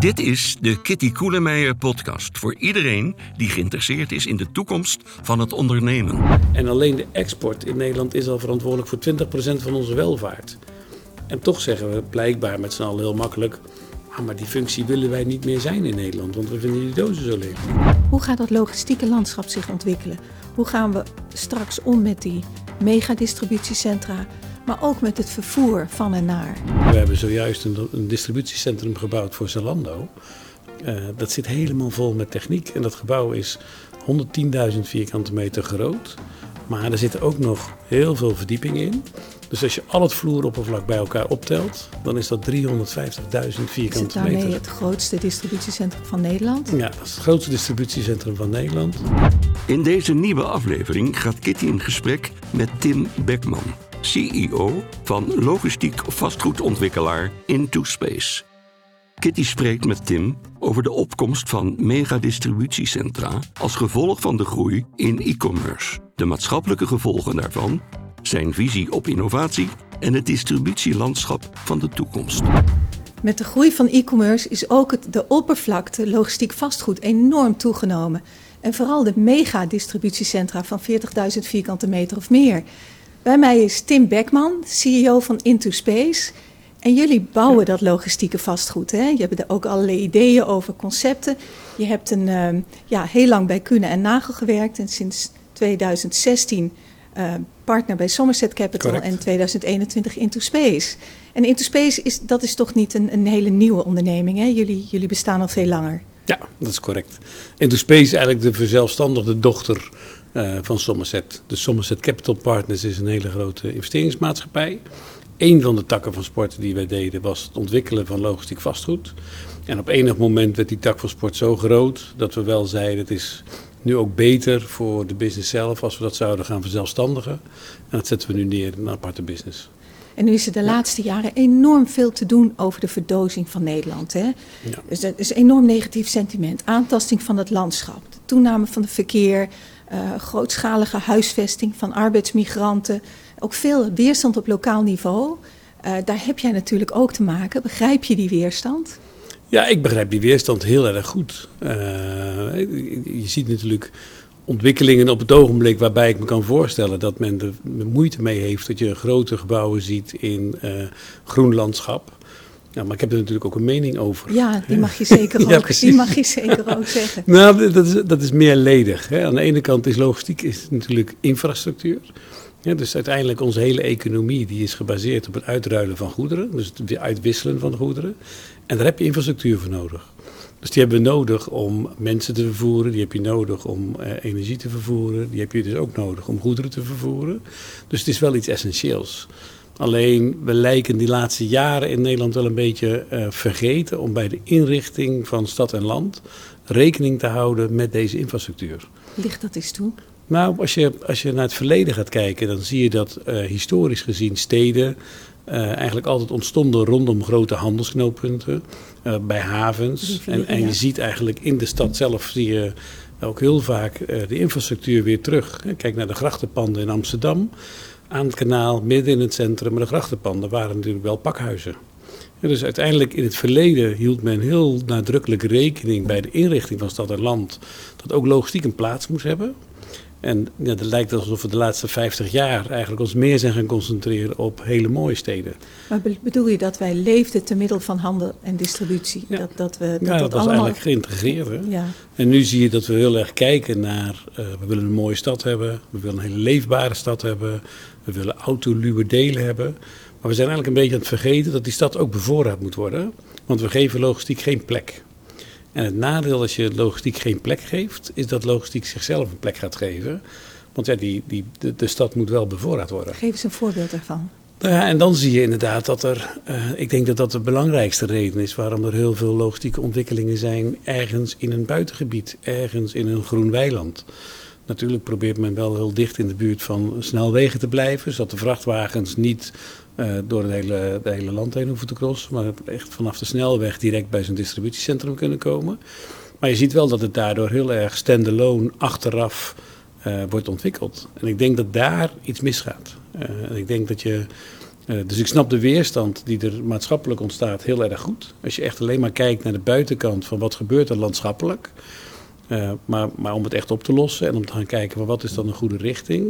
Dit is de Kitty Koelemeijer podcast voor iedereen die geïnteresseerd is in de toekomst van het ondernemen. En alleen de export in Nederland is al verantwoordelijk voor 20% van onze welvaart. En toch zeggen we blijkbaar met z'n allen heel makkelijk... Ah, maar die functie willen wij niet meer zijn in Nederland, want we vinden die dozen zo leeg. Hoe gaat dat logistieke landschap zich ontwikkelen? Hoe gaan we straks om met die megadistributiecentra, maar ook met het vervoer van en naar? We hebben zojuist een, een distributiecentrum gebouwd voor Zalando. Uh, dat zit helemaal vol met techniek en dat gebouw is 110.000 vierkante meter groot. Maar er zitten ook nog heel veel verdiepingen in. Dus als je al het vloeroppervlak bij elkaar optelt, dan is dat 350.000 vierkante meter. Is daarmee het grootste distributiecentrum van Nederland? Ja, dat is het grootste distributiecentrum van Nederland. In deze nieuwe aflevering gaat Kitty in gesprek met Tim Beckman, CEO van logistiek vastgoedontwikkelaar Into Space. Kitty spreekt met Tim over de opkomst van megadistributiecentra als gevolg van de groei in e-commerce, de maatschappelijke gevolgen daarvan, zijn visie op innovatie en het distributielandschap van de toekomst. Met de groei van e-commerce is ook het, de oppervlakte logistiek vastgoed enorm toegenomen. En vooral de mega-distributiecentra van 40.000 vierkante meter of meer. Bij mij is Tim Beckman, CEO van Into Space. En jullie bouwen dat logistieke vastgoed. Hè? Je hebt er ook allerlei ideeën over concepten. Je hebt een, uh, ja, heel lang bij Kuhne en Nagel gewerkt. En sinds 2016 uh, partner bij Somerset Capital. Correct. En 2021 Into Space. En Into Space, is, dat is toch niet een, een hele nieuwe onderneming. Hè? Jullie, jullie bestaan al veel langer. Ja, dat is correct. Into Space is eigenlijk de verzelfstandigde dochter uh, van Somerset. De Somerset Capital Partners is een hele grote investeringsmaatschappij. Een van de takken van sport die wij deden was het ontwikkelen van logistiek vastgoed. En op enig moment werd die tak van sport zo groot dat we wel zeiden: het is nu ook beter voor de business zelf als we dat zouden gaan verzelfstandigen. En dat zetten we nu neer in een aparte business. En nu is er de laatste jaren enorm veel te doen over de verdozing van Nederland. Hè? Ja. Dus dat is een enorm negatief sentiment. Aantasting van het landschap, de toename van het verkeer, uh, grootschalige huisvesting van arbeidsmigranten. Ook veel weerstand op lokaal niveau. Uh, daar heb jij natuurlijk ook te maken. Begrijp je die weerstand? Ja, ik begrijp die weerstand heel erg goed. Uh, je ziet natuurlijk ontwikkelingen op het ogenblik waarbij ik me kan voorstellen dat men er moeite mee heeft dat je grote gebouwen ziet in groen landschap. Ja, maar ik heb er natuurlijk ook een mening over. Ja, die mag je zeker ook, ja, die mag je zeker ook zeggen. nou, dat is, dat is meerledig. Hè. Aan de ene kant is logistiek is natuurlijk infrastructuur. Ja, dus uiteindelijk onze hele economie die is gebaseerd op het uitruilen van goederen. Dus het uitwisselen van goederen. En daar heb je infrastructuur voor nodig. Dus die hebben we nodig om mensen te vervoeren, die heb je nodig om uh, energie te vervoeren, die heb je dus ook nodig om goederen te vervoeren. Dus het is wel iets essentieels. Alleen we lijken die laatste jaren in Nederland wel een beetje uh, vergeten om bij de inrichting van stad en land rekening te houden met deze infrastructuur. Ligt dat eens toe? Nou, als je, als je naar het verleden gaat kijken, dan zie je dat uh, historisch gezien steden uh, eigenlijk altijd ontstonden rondom grote handelsknooppunten, uh, bij havens. En, en je ziet eigenlijk in de stad zelf zie je ook heel vaak de infrastructuur weer terug. Kijk naar de grachtenpanden in Amsterdam, aan het kanaal, midden in het centrum. Maar de grachtenpanden waren natuurlijk wel pakhuizen. Ja, dus uiteindelijk in het verleden hield men heel nadrukkelijk rekening bij de inrichting van stad en land dat ook logistiek een plaats moest hebben. En ja, het lijkt alsof we de laatste 50 jaar eigenlijk ons meer zijn gaan concentreren op hele mooie steden. Maar bedoel je dat wij leefden te middel van handel en distributie? Ja, dat, dat, we, dat, ja, dat, dat was allemaal... eigenlijk geïntegreerd. Hè? Ja. En nu zie je dat we heel erg kijken naar, uh, we willen een mooie stad hebben, we willen een hele leefbare stad hebben, we willen autoluwe delen hebben. Maar we zijn eigenlijk een beetje aan het vergeten dat die stad ook bevoorraad moet worden. Want we geven logistiek geen plek. En het nadeel als je logistiek geen plek geeft, is dat logistiek zichzelf een plek gaat geven. Want ja, die, die, de, de stad moet wel bevoorraad worden. Geef eens een voorbeeld daarvan. Nou ja, en dan zie je inderdaad dat er, uh, ik denk dat dat de belangrijkste reden is waarom er heel veel logistieke ontwikkelingen zijn ergens in een buitengebied, ergens in een groen weiland. Natuurlijk probeert men wel heel dicht in de buurt van snelwegen te blijven, zodat de vrachtwagens niet uh, door het hele, het hele land heen hoeven te crossen, maar echt vanaf de snelweg direct bij zo'n distributiecentrum kunnen komen. Maar je ziet wel dat het daardoor heel erg standalone achteraf uh, wordt ontwikkeld. En ik denk dat daar iets misgaat. Uh, ik denk dat je dus ik snap de weerstand die er maatschappelijk ontstaat heel erg goed. Als je echt alleen maar kijkt naar de buitenkant van wat gebeurt er landschappelijk. Uh, maar, maar om het echt op te lossen en om te gaan kijken van wat is dan een goede richting,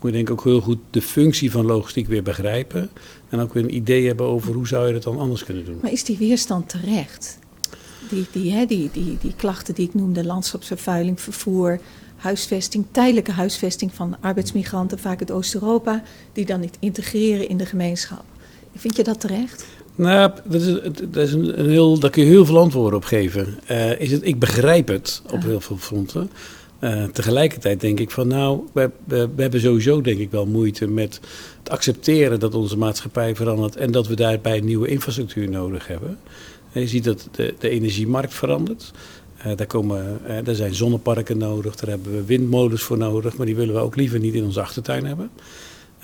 moet je denk ik ook heel goed de functie van logistiek weer begrijpen. En ook weer een idee hebben over hoe zou je dat dan anders kunnen doen. Maar is die weerstand terecht? Die, die, hè, die, die, die klachten die ik noemde, landschapsvervuiling, vervoer, huisvesting, tijdelijke huisvesting van arbeidsmigranten, vaak uit Oost-Europa, die dan niet integreren in de gemeenschap. Vind je dat terecht? Nou, dat is, dat is een, een heel, daar kun je heel veel antwoorden op geven. Uh, is het, ik begrijp het op heel veel fronten. Uh, tegelijkertijd denk ik van nou, we, we, we, hebben sowieso denk ik wel moeite met het accepteren dat onze maatschappij verandert en dat we daarbij nieuwe infrastructuur nodig hebben. En je ziet dat de, de energiemarkt verandert. Uh, daar, komen, uh, daar zijn zonneparken nodig, daar hebben we windmolens voor nodig, maar die willen we ook liever niet in onze achtertuin hebben.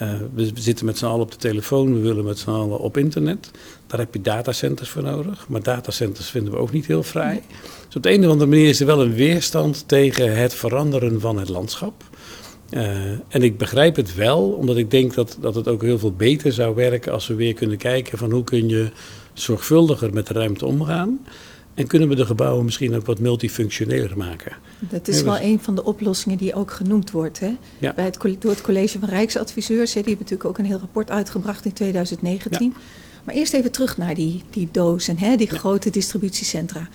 Uh, we zitten met z'n allen op de telefoon, we willen met z'n allen op internet. Daar heb je datacenters voor nodig, maar datacenters vinden we ook niet heel vrij. Dus op de een of andere manier is er wel een weerstand tegen het veranderen van het landschap. en ik begrijp het wel, omdat ik denk dat, dat het ook heel veel beter zou werken als we weer kunnen kijken van hoe kun je zorgvuldiger met de ruimte omgaan. En kunnen we de gebouwen misschien ook wat multifunctioneler maken? Dat is wel een van de oplossingen die ook genoemd wordt. Hè? Ja. Bij het, door het College van Rijksadviseurs. Hè, die hebben natuurlijk ook een heel rapport uitgebracht in 2019. Ja. Maar eerst even terug naar die, die dozen, hè, die ja. grote distributiecentra.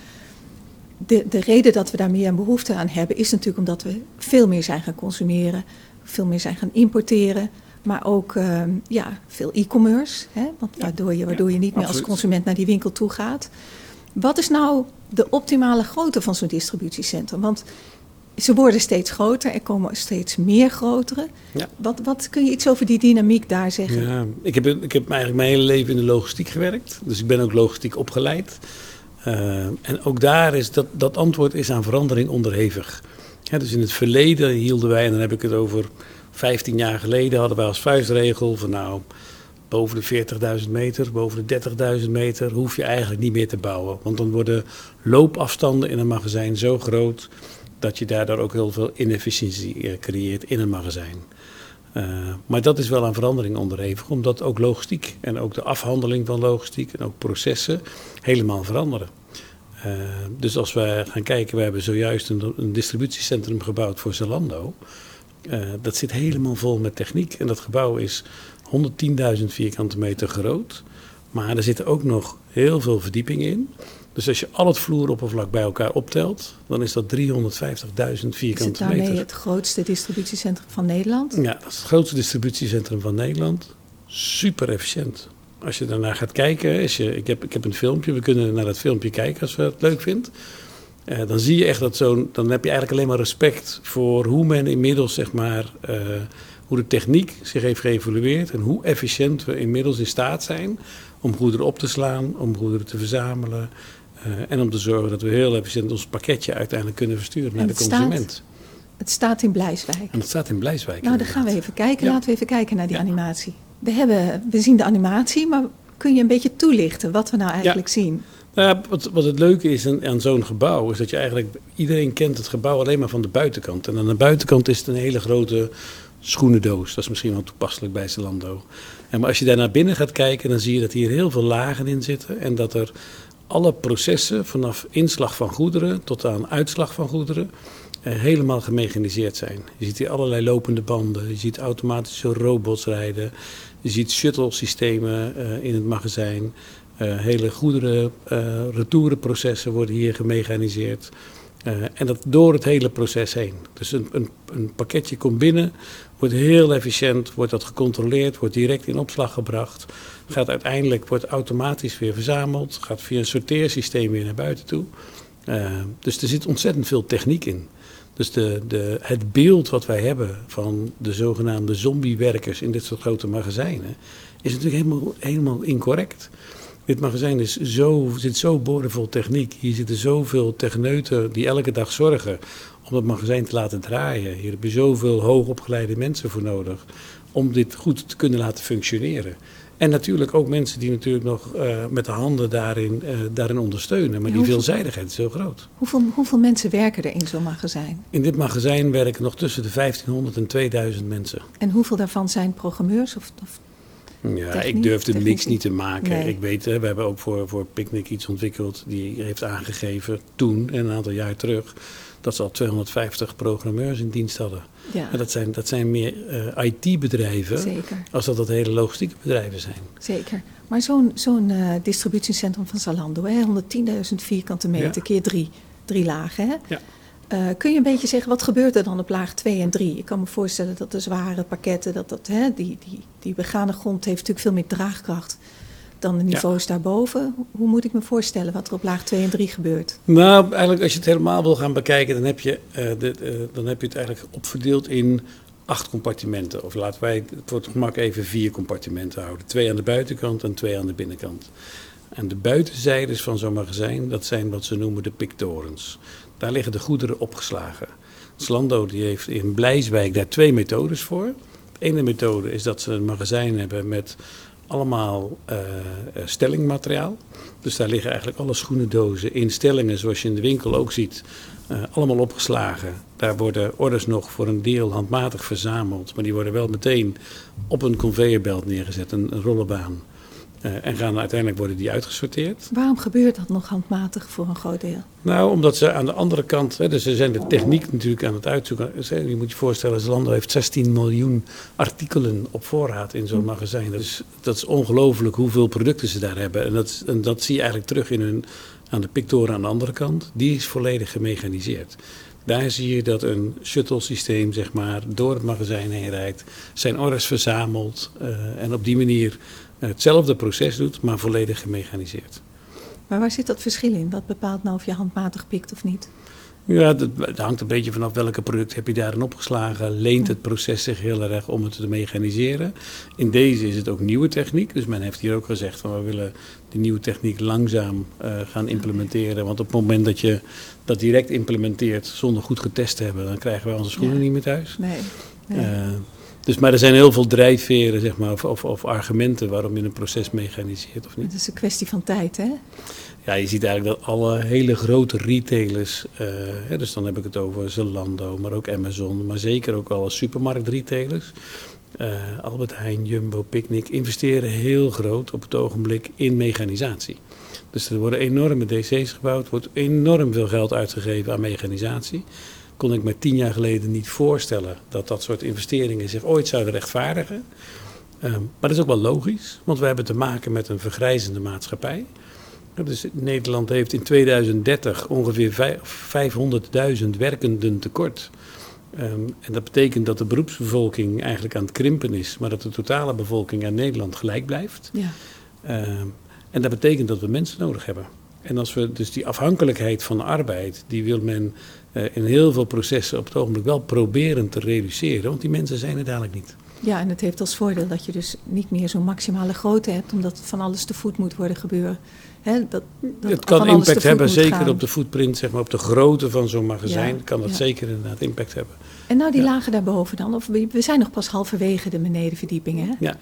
De, de reden dat we daar meer behoefte aan hebben, is natuurlijk omdat we veel meer zijn gaan consumeren, veel meer zijn gaan importeren. Maar ook uh, ja, veel e-commerce, want waardoor je, waardoor je niet meer als consument naar die winkel toe gaat. Wat is nou de optimale grootte van zo'n distributiecentrum? Want ze worden steeds groter, er komen steeds meer grotere. Ja. Wat, wat kun je iets over die dynamiek daar zeggen? Ja, ik, heb, ik heb eigenlijk mijn hele leven in de logistiek gewerkt. Dus ik ben ook logistiek opgeleid. Uh, en ook daar is dat, dat antwoord is aan verandering onderhevig. Ja, dus in het verleden hielden wij, en dan heb ik het over 15 jaar geleden, hadden wij als vuistregel van nou boven de 40.000 meter, boven de 30.000 meter, hoef je eigenlijk niet meer te bouwen. Want dan worden loopafstanden in een magazijn zo groot dat je daardoor ook heel veel inefficiëntie eh, creëert in een magazijn. Uh, maar dat is wel aan verandering onderhevig, omdat ook logistiek en ook de afhandeling van logistiek en ook processen helemaal veranderen. Uh, dus als we gaan kijken, we hebben zojuist een, distributiecentrum gebouwd voor Zalando. Dat zit helemaal vol met techniek en dat gebouw is 110.000 vierkante meter groot. Maar er zitten ook nog heel veel verdiepingen in. Dus als je al het vloeroppervlak bij elkaar optelt, dan is dat 350.000 vierkante meter. Is het daarmee het grootste distributiecentrum van Nederland? Ja, dat is het grootste distributiecentrum van Nederland. Super efficiënt. Als je daarnaar gaat kijken, als je, ik, heb, ik heb een filmpje, we kunnen naar dat filmpje kijken als we het leuk vinden. Uh, dan zie je echt dat zo'n. Dan heb je eigenlijk alleen maar respect voor hoe men inmiddels, zeg maar. Uh, hoe de techniek zich heeft geëvolueerd en hoe efficiënt we inmiddels in staat zijn om goederen op te slaan, om goederen te verzamelen uh, en om te zorgen dat we heel efficiënt ons pakketje uiteindelijk kunnen versturen naar de consument. Staat, het staat in Blijswijk. En het staat in Blijswijk. Nou, dan gaan we even kijken. Ja. Laten we even kijken naar die ja. animatie. We, hebben, we zien de animatie, maar kun je een beetje toelichten wat we nou eigenlijk ja. zien? Nou wat, wat, het leuke is aan, aan zo'n gebouw, is dat je eigenlijk, iedereen kent het gebouw alleen maar van de buitenkant. En aan de buitenkant is het een hele grote schoenendoos. Dat is misschien wel toepasselijk bij Zalando. En maar als je daar naar binnen gaat kijken, dan zie je dat hier heel veel lagen in zitten. En dat er alle processen, vanaf inslag van goederen tot aan uitslag van goederen, eh, helemaal gemechaniseerd zijn. Je ziet hier allerlei lopende banden, je ziet automatische robots rijden, je ziet shuttle-systemen uh, in het magazijn. Uh, hele goederen, retourenprocessen worden hier gemechaniseerd. En dat door het hele proces heen. Dus een, een, een, pakketje komt binnen, wordt heel efficiënt, wordt dat gecontroleerd, wordt direct in opslag gebracht. Gaat uiteindelijk, wordt automatisch weer verzameld, gaat via een sorteersysteem weer naar buiten toe. Uh, dus er zit ontzettend veel techniek in. Dus de, de, het beeld wat wij hebben van de zogenaamde zombiewerkers in dit soort grote magazijnen, is natuurlijk helemaal, helemaal incorrect. Dit magazijn is zo, zit zo boordevol techniek. Hier zitten zoveel techneuten die elke dag zorgen om het magazijn te laten draaien. Hier heb je zoveel hoogopgeleide mensen voor nodig om dit goed te kunnen laten functioneren. En natuurlijk ook mensen die natuurlijk nog uh, met de handen daarin, uh, daarin ondersteunen. Maar ja, die veelzijdigheid is zo groot. Hoeveel, hoeveel mensen werken er in zo'n magazijn? In dit magazijn werken nog tussen de 1500 en 2000 mensen. En hoeveel daarvan zijn programmeurs? Of, of Ja, ik durfde niks niet te maken. Ik weet, we hebben ook voor, voor Picnic iets ontwikkeld. Die heeft aangegeven toen, een aantal jaar terug, dat ze al 250 programmeurs in dienst hadden. Ja. Dat zijn, dat zijn meer uh, eh, IT-bedrijven als dat dat hele logistieke bedrijven zijn. Zeker. Maar zo'n zo'n uh, distributiecentrum van Zalando, 110.000 vierkante meter keer drie, drie lagen. Hè? Ja. Uh, kun je een beetje zeggen, wat gebeurt er dan op laag 2 en 3? Ik kan me voorstellen dat de zware pakketten, dat, dat, hè, die, die, die begane grond heeft natuurlijk veel meer draagkracht dan de niveaus daarboven. Hoe moet ik me voorstellen wat er op laag 2 en 3 gebeurt? Nou, eigenlijk als je het helemaal wil gaan bekijken, dan heb je, uh, de, uh, dan heb je het eigenlijk opverdeeld in acht compartimenten. Of laten wij voor het gemak even vier compartimenten houden. Twee aan de buitenkant en twee aan de binnenkant. En de buitenzijdes van zo'n magazijn, dat zijn wat ze noemen de pictorens. Daar liggen de goederen opgeslagen. Slando die heeft in Blijswijk daar twee methodes voor. De ene methode is dat ze een magazijn hebben met allemaal uh, stellingmateriaal. Dus daar liggen eigenlijk alle schoenendozen in stellingen, zoals je in de winkel ook ziet, uh, allemaal opgeslagen. Daar worden orders nog voor een deel handmatig verzameld, maar die worden wel meteen op een conveyorbelt neergezet, een, een rollenbaan. Uh, en gaan uiteindelijk worden die uitgesorteerd. Waarom gebeurt dat nog handmatig voor een groot deel? Nou, omdat ze aan de andere kant, hè, dus ze zijn de techniek natuurlijk aan het uitzoeken. Je moet je voorstellen, Zalando heeft 16 miljoen artikelen op voorraad in zo'n hm. magazijn. Is, dat is ongelooflijk hoeveel producten ze daar hebben. En dat, en dat zie je eigenlijk terug in hun, aan de pictoren aan de andere kant. Die is volledig gemechaniseerd. Daar zie je dat een shuttle systeem zeg maar, door het magazijn heen rijdt, zijn orders verzamelt uh, en op die manier hetzelfde proces doet, maar volledig gemechaniseerd. Maar waar zit dat verschil in? Wat bepaalt nou of je handmatig pikt of niet? Ja, dat, hangt een beetje vanaf welke product heb je daarin opgeslagen. Leent het proces zich heel erg om het te mechaniseren? In deze is het ook nieuwe techniek. Dus men heeft hier ook gezegd van we willen die nieuwe techniek langzaam uh, gaan implementeren. Want op het moment dat je dat direct implementeert zonder goed getest te hebben, dan krijgen we onze schoenen niet meer thuis. Nee. nee. Uh, dus, maar er zijn heel veel drijfveren zeg maar, of, of, of, argumenten waarom je een proces mechaniseert of niet. Het is een kwestie van tijd, hè? Ja, je ziet eigenlijk dat alle hele grote retailers, uh, hè, dus dan heb ik het over Zalando, maar ook Amazon, maar zeker ook alle supermarktretailers, uh, Albert Heijn, Jumbo, Picnic, investeren heel groot op het ogenblik in mechanisatie. Dus er worden enorme DC's gebouwd, er wordt enorm veel geld uitgegeven aan mechanisatie kon ik me tien jaar geleden niet voorstellen dat dat soort investeringen zich ooit zouden rechtvaardigen. Um, maar dat is ook wel logisch, want we hebben te maken met een vergrijzende maatschappij. Dus Nederland heeft in 2030 ongeveer 500.000 werkenden tekort. Um, en dat betekent dat de beroepsbevolking eigenlijk aan het krimpen is, maar dat de totale bevolking in Nederland gelijk blijft. Ja. Um, en dat betekent dat we mensen nodig hebben. En als we dus die afhankelijkheid van de arbeid, die wil men in heel veel processen op het ogenblik wel proberen te reduceren, want die mensen zijn er dadelijk niet. Ja, en het heeft als voordeel dat je dus niet meer zo'n maximale grootte hebt, omdat van alles te voet moet worden gebeuren. He, dat, dat het kan impact hebben, zeker op de footprint, zeg maar, op de grootte van zo'n magazijn, kan dat zeker inderdaad impact hebben. En nou die lagen daarboven dan? Of we zijn nog pas halverwege de benedenverdiepingen, hè? Ja,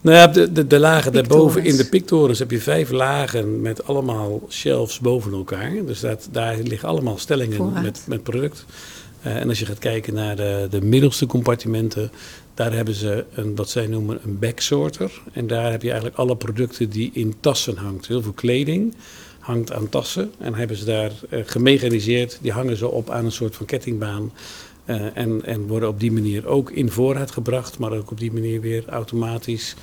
nou ja, de, de, de lagen daarboven, in de pictorens heb je vijf lagen met allemaal shelves boven elkaar. Dus dat, daar liggen allemaal stellingen met, met product. Uh, en als je gaat kijken naar de, de middelste compartimenten, daar hebben ze een, wat zij noemen een backsorter. En daar heb je eigenlijk alle producten die in tassen hangt. Heel veel kleding hangt aan tassen. En hebben ze daar uh, gemechaniseerd. Die hangen ze op aan een soort van kettingbaan. Uh, en, en worden op die manier ook in voorraad gebracht, maar ook op die manier weer automatisch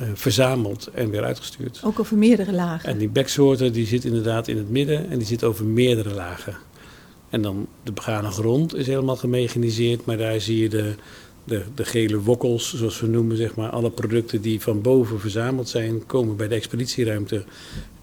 uh, verzameld en weer uitgestuurd. Ook over meerdere lagen. En die backsorter die zit inderdaad in het midden en die zit over meerdere lagen. En dan de begane grond is helemaal gemechaniseerd, maar daar zie je de, de, de gele wokkels, zoals we noemen, zeg maar. Alle producten die van boven verzameld zijn, komen bij de expeditieruimte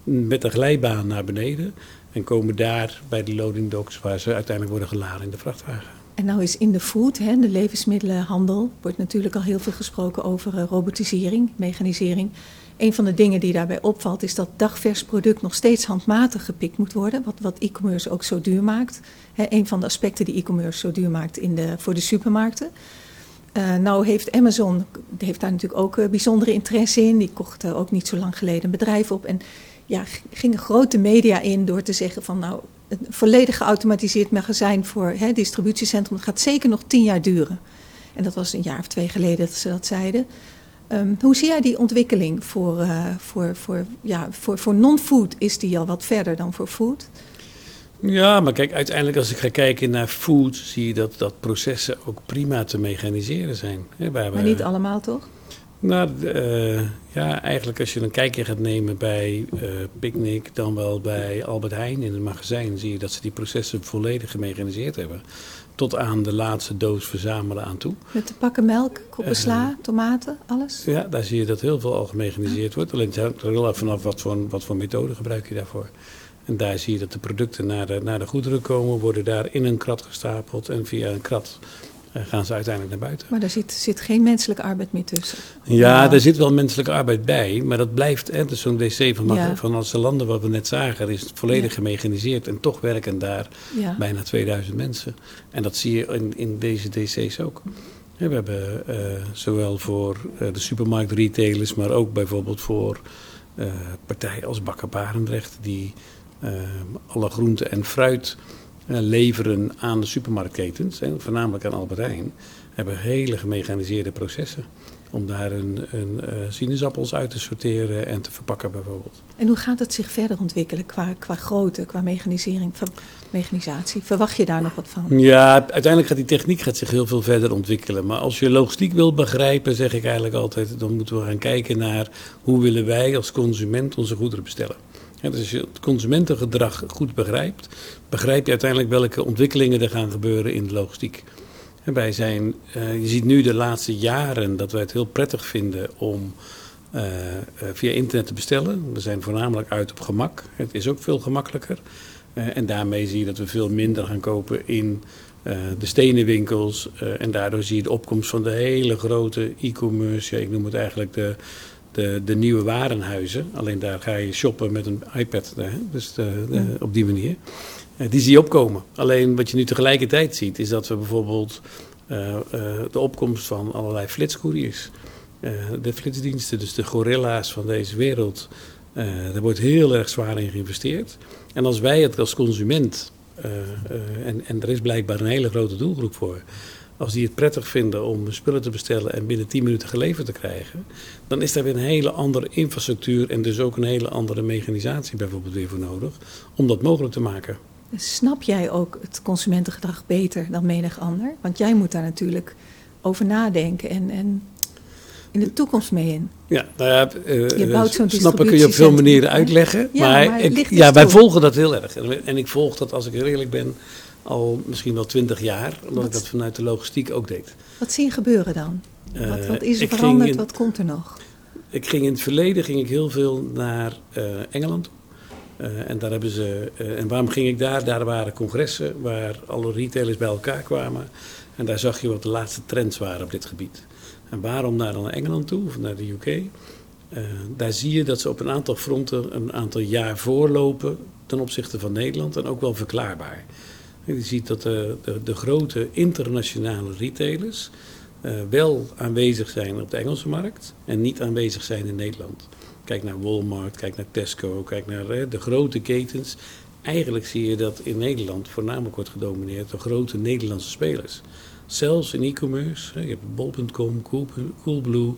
met een glijbaan naar beneden. En komen daar bij de loading docks waar ze uiteindelijk worden geladen in de vrachtwagen. En nou is in de food, hè, de levensmiddelenhandel, wordt natuurlijk al heel veel gesproken over uh, robotisering, mechanisering. Een van de dingen die daarbij opvalt is dat dagvers product nog steeds handmatig gepikt moet worden, wat, wat e-commerce ook zo duur maakt. Hè, een van de aspecten die e-commerce zo duur maakt in de, voor de supermarkten. Uh, nou heeft Amazon heeft daar natuurlijk ook uh, bijzondere interesse in. Die kocht ook niet zo lang geleden een bedrijf op. En ja, gingen grote media in door te zeggen van nou, een volledig geautomatiseerd magazijn voor het distributiecentrum gaat zeker nog tien jaar duren. En dat was een jaar of twee geleden dat ze dat zeiden. Ehm, hoe zie jij die ontwikkeling voor, uh, voor, voor, ja, voor, voor non-food? Is die al wat verder dan voor food? Ja, maar kijk, uiteindelijk als ik ga kijken naar food, zie je dat, dat processen ook prima te mechaniseren zijn. maar niet allemaal toch? Nou, uh, ja, eigenlijk als je een kijkje gaat nemen bij uh, Picnic, dan wel bij Albert Heijn in het magazijn, zie je dat ze die processen volledig gemechaniseerd hebben. Tot aan de laatste doos verzamelen aan toe. Met de pakken melk, koppen sla, uh, tomaten, alles? Ja, daar zie je dat heel veel al gemechaniseerd wordt. Alleen het hangt er heel vanaf wat voor, wat voor methode gebruik je daarvoor. En daar zie je dat de producten naar de, naar de goederen komen, worden daar in een krat gestapeld en via een krat eh, gaan ze uiteindelijk naar buiten. Maar daar zit, zit geen menselijke arbeid meer tussen? Ja, er zit wel menselijke arbeid bij, maar dat blijft, hè, dus zo'n DC van, ja. van de landen wat we net zagen, is volledig ja. gemechaniseerd en toch werken daar ja. bijna 2000 mensen. En dat zie je in, in deze DC's ook. we hebben uh, zowel voor uh, de supermarktretailers, maar ook bijvoorbeeld voor uh, partijen als Bakker Barendrecht, die alle groenten en fruit leveren aan de supermarktketens, en voornamelijk aan Albert Heijn, hebben hele gemechaniseerde processen. Om daar een, een uh, sinaasappels uit te sorteren en te verpakken bijvoorbeeld. En hoe gaat het zich verder ontwikkelen qua, qua grootte, qua mechanisering, mechanisatie? Verwacht je daar nog wat van? Ja, uiteindelijk gaat die techniek gaat zich heel veel verder ontwikkelen. Maar als je logistiek wil begrijpen, zeg ik eigenlijk altijd, dan moeten we gaan kijken naar hoe willen wij als consument onze goederen bestellen. Dus als je het consumentengedrag goed begrijpt, begrijp je uiteindelijk welke ontwikkelingen er gaan gebeuren in de logistiek. En wij zijn, uh, je ziet nu de laatste jaren dat wij het heel prettig vinden om uh, via internet te bestellen. We zijn voornamelijk uit op gemak. Het is ook veel gemakkelijker. Uh, en daarmee zie je dat we veel minder gaan kopen in de stenen winkels. en daardoor zie je de opkomst van de hele grote e-commerce. Ik noem het eigenlijk de, de, de nieuwe warenhuizen. Alleen daar ga je shoppen met een iPad. Hè? Dus de, de, op die manier. Uh, die zie je opkomen. Alleen wat je nu tegelijkertijd ziet, is dat we bijvoorbeeld de opkomst van allerlei flitscouriers. de flitsdiensten, dus de gorilla's van deze wereld. daar wordt heel erg zwaar in geïnvesteerd. En als wij het als consument, en, en er is blijkbaar een hele grote doelgroep voor als die het prettig vinden om spullen te bestellen en binnen 10 minuten geleverd te krijgen, dan is daar weer een hele andere infrastructuur en dus ook een hele andere mechanisatie bijvoorbeeld weer voor nodig om dat mogelijk te maken. Snap jij ook het consumentengedrag beter dan menig ander? Want jij moet daar natuurlijk over nadenken en, en in de toekomst mee in. Ja, nou ja, uh, je bouwt zo'n snappen kun je op veel manieren uitleggen. Ja, maar, maar ik, ja, wij volgen dat heel erg. En ik volg dat, als ik eerlijk ben, al misschien wel twintig jaar, omdat wat? ik dat vanuit de logistiek ook deed. Wat zie je gebeuren dan? Uh, wat, wat, is er veranderd? In, wat komt er nog? Ik ging in het verleden ging ik heel veel naar uh, Engeland. Uh, en daar hebben ze. en waarom ging ik daar? Daar waren congressen waar alle retailers bij elkaar kwamen. En daar zag je wat de laatste trends waren op dit gebied. En waarom naar dan Engeland toe of naar de UK? daar zie je dat ze op een aantal fronten een aantal jaar voorlopen ten opzichte van Nederland en ook wel verklaarbaar. Je ziet dat de, de, de grote internationale retailers uh, wel aanwezig zijn op de Engelse markt en niet aanwezig zijn in Nederland. Kijk naar Walmart, kijk naar Tesco, kijk naar uh, de grote ketens. Eigenlijk zie je dat in Nederland voornamelijk wordt gedomineerd door grote Nederlandse spelers. Zelfs in e-commerce, je hebt bol.com, Coolblue,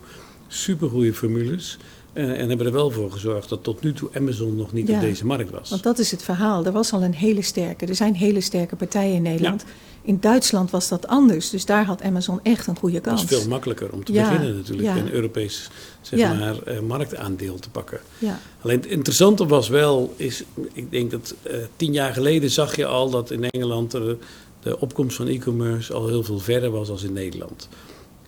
supergoeie formules. Uh, en hebben er wel voor gezorgd dat tot nu toe Amazon nog niet ja, op deze markt was. Want dat is het verhaal. Er was al een hele sterke, er zijn hele sterke partijen in Nederland. Ja. In Duitsland was dat anders, dus daar had Amazon echt een goede kans. Het is veel makkelijker om te ja, beginnen natuurlijk, een Europees zeg maar, uh, marktaandeel te pakken. Alleen het interessante was wel, is, ik denk dat uh, tien jaar geleden zag je al dat in Engeland de, de opkomst van e-commerce al heel veel verder was als in Nederland.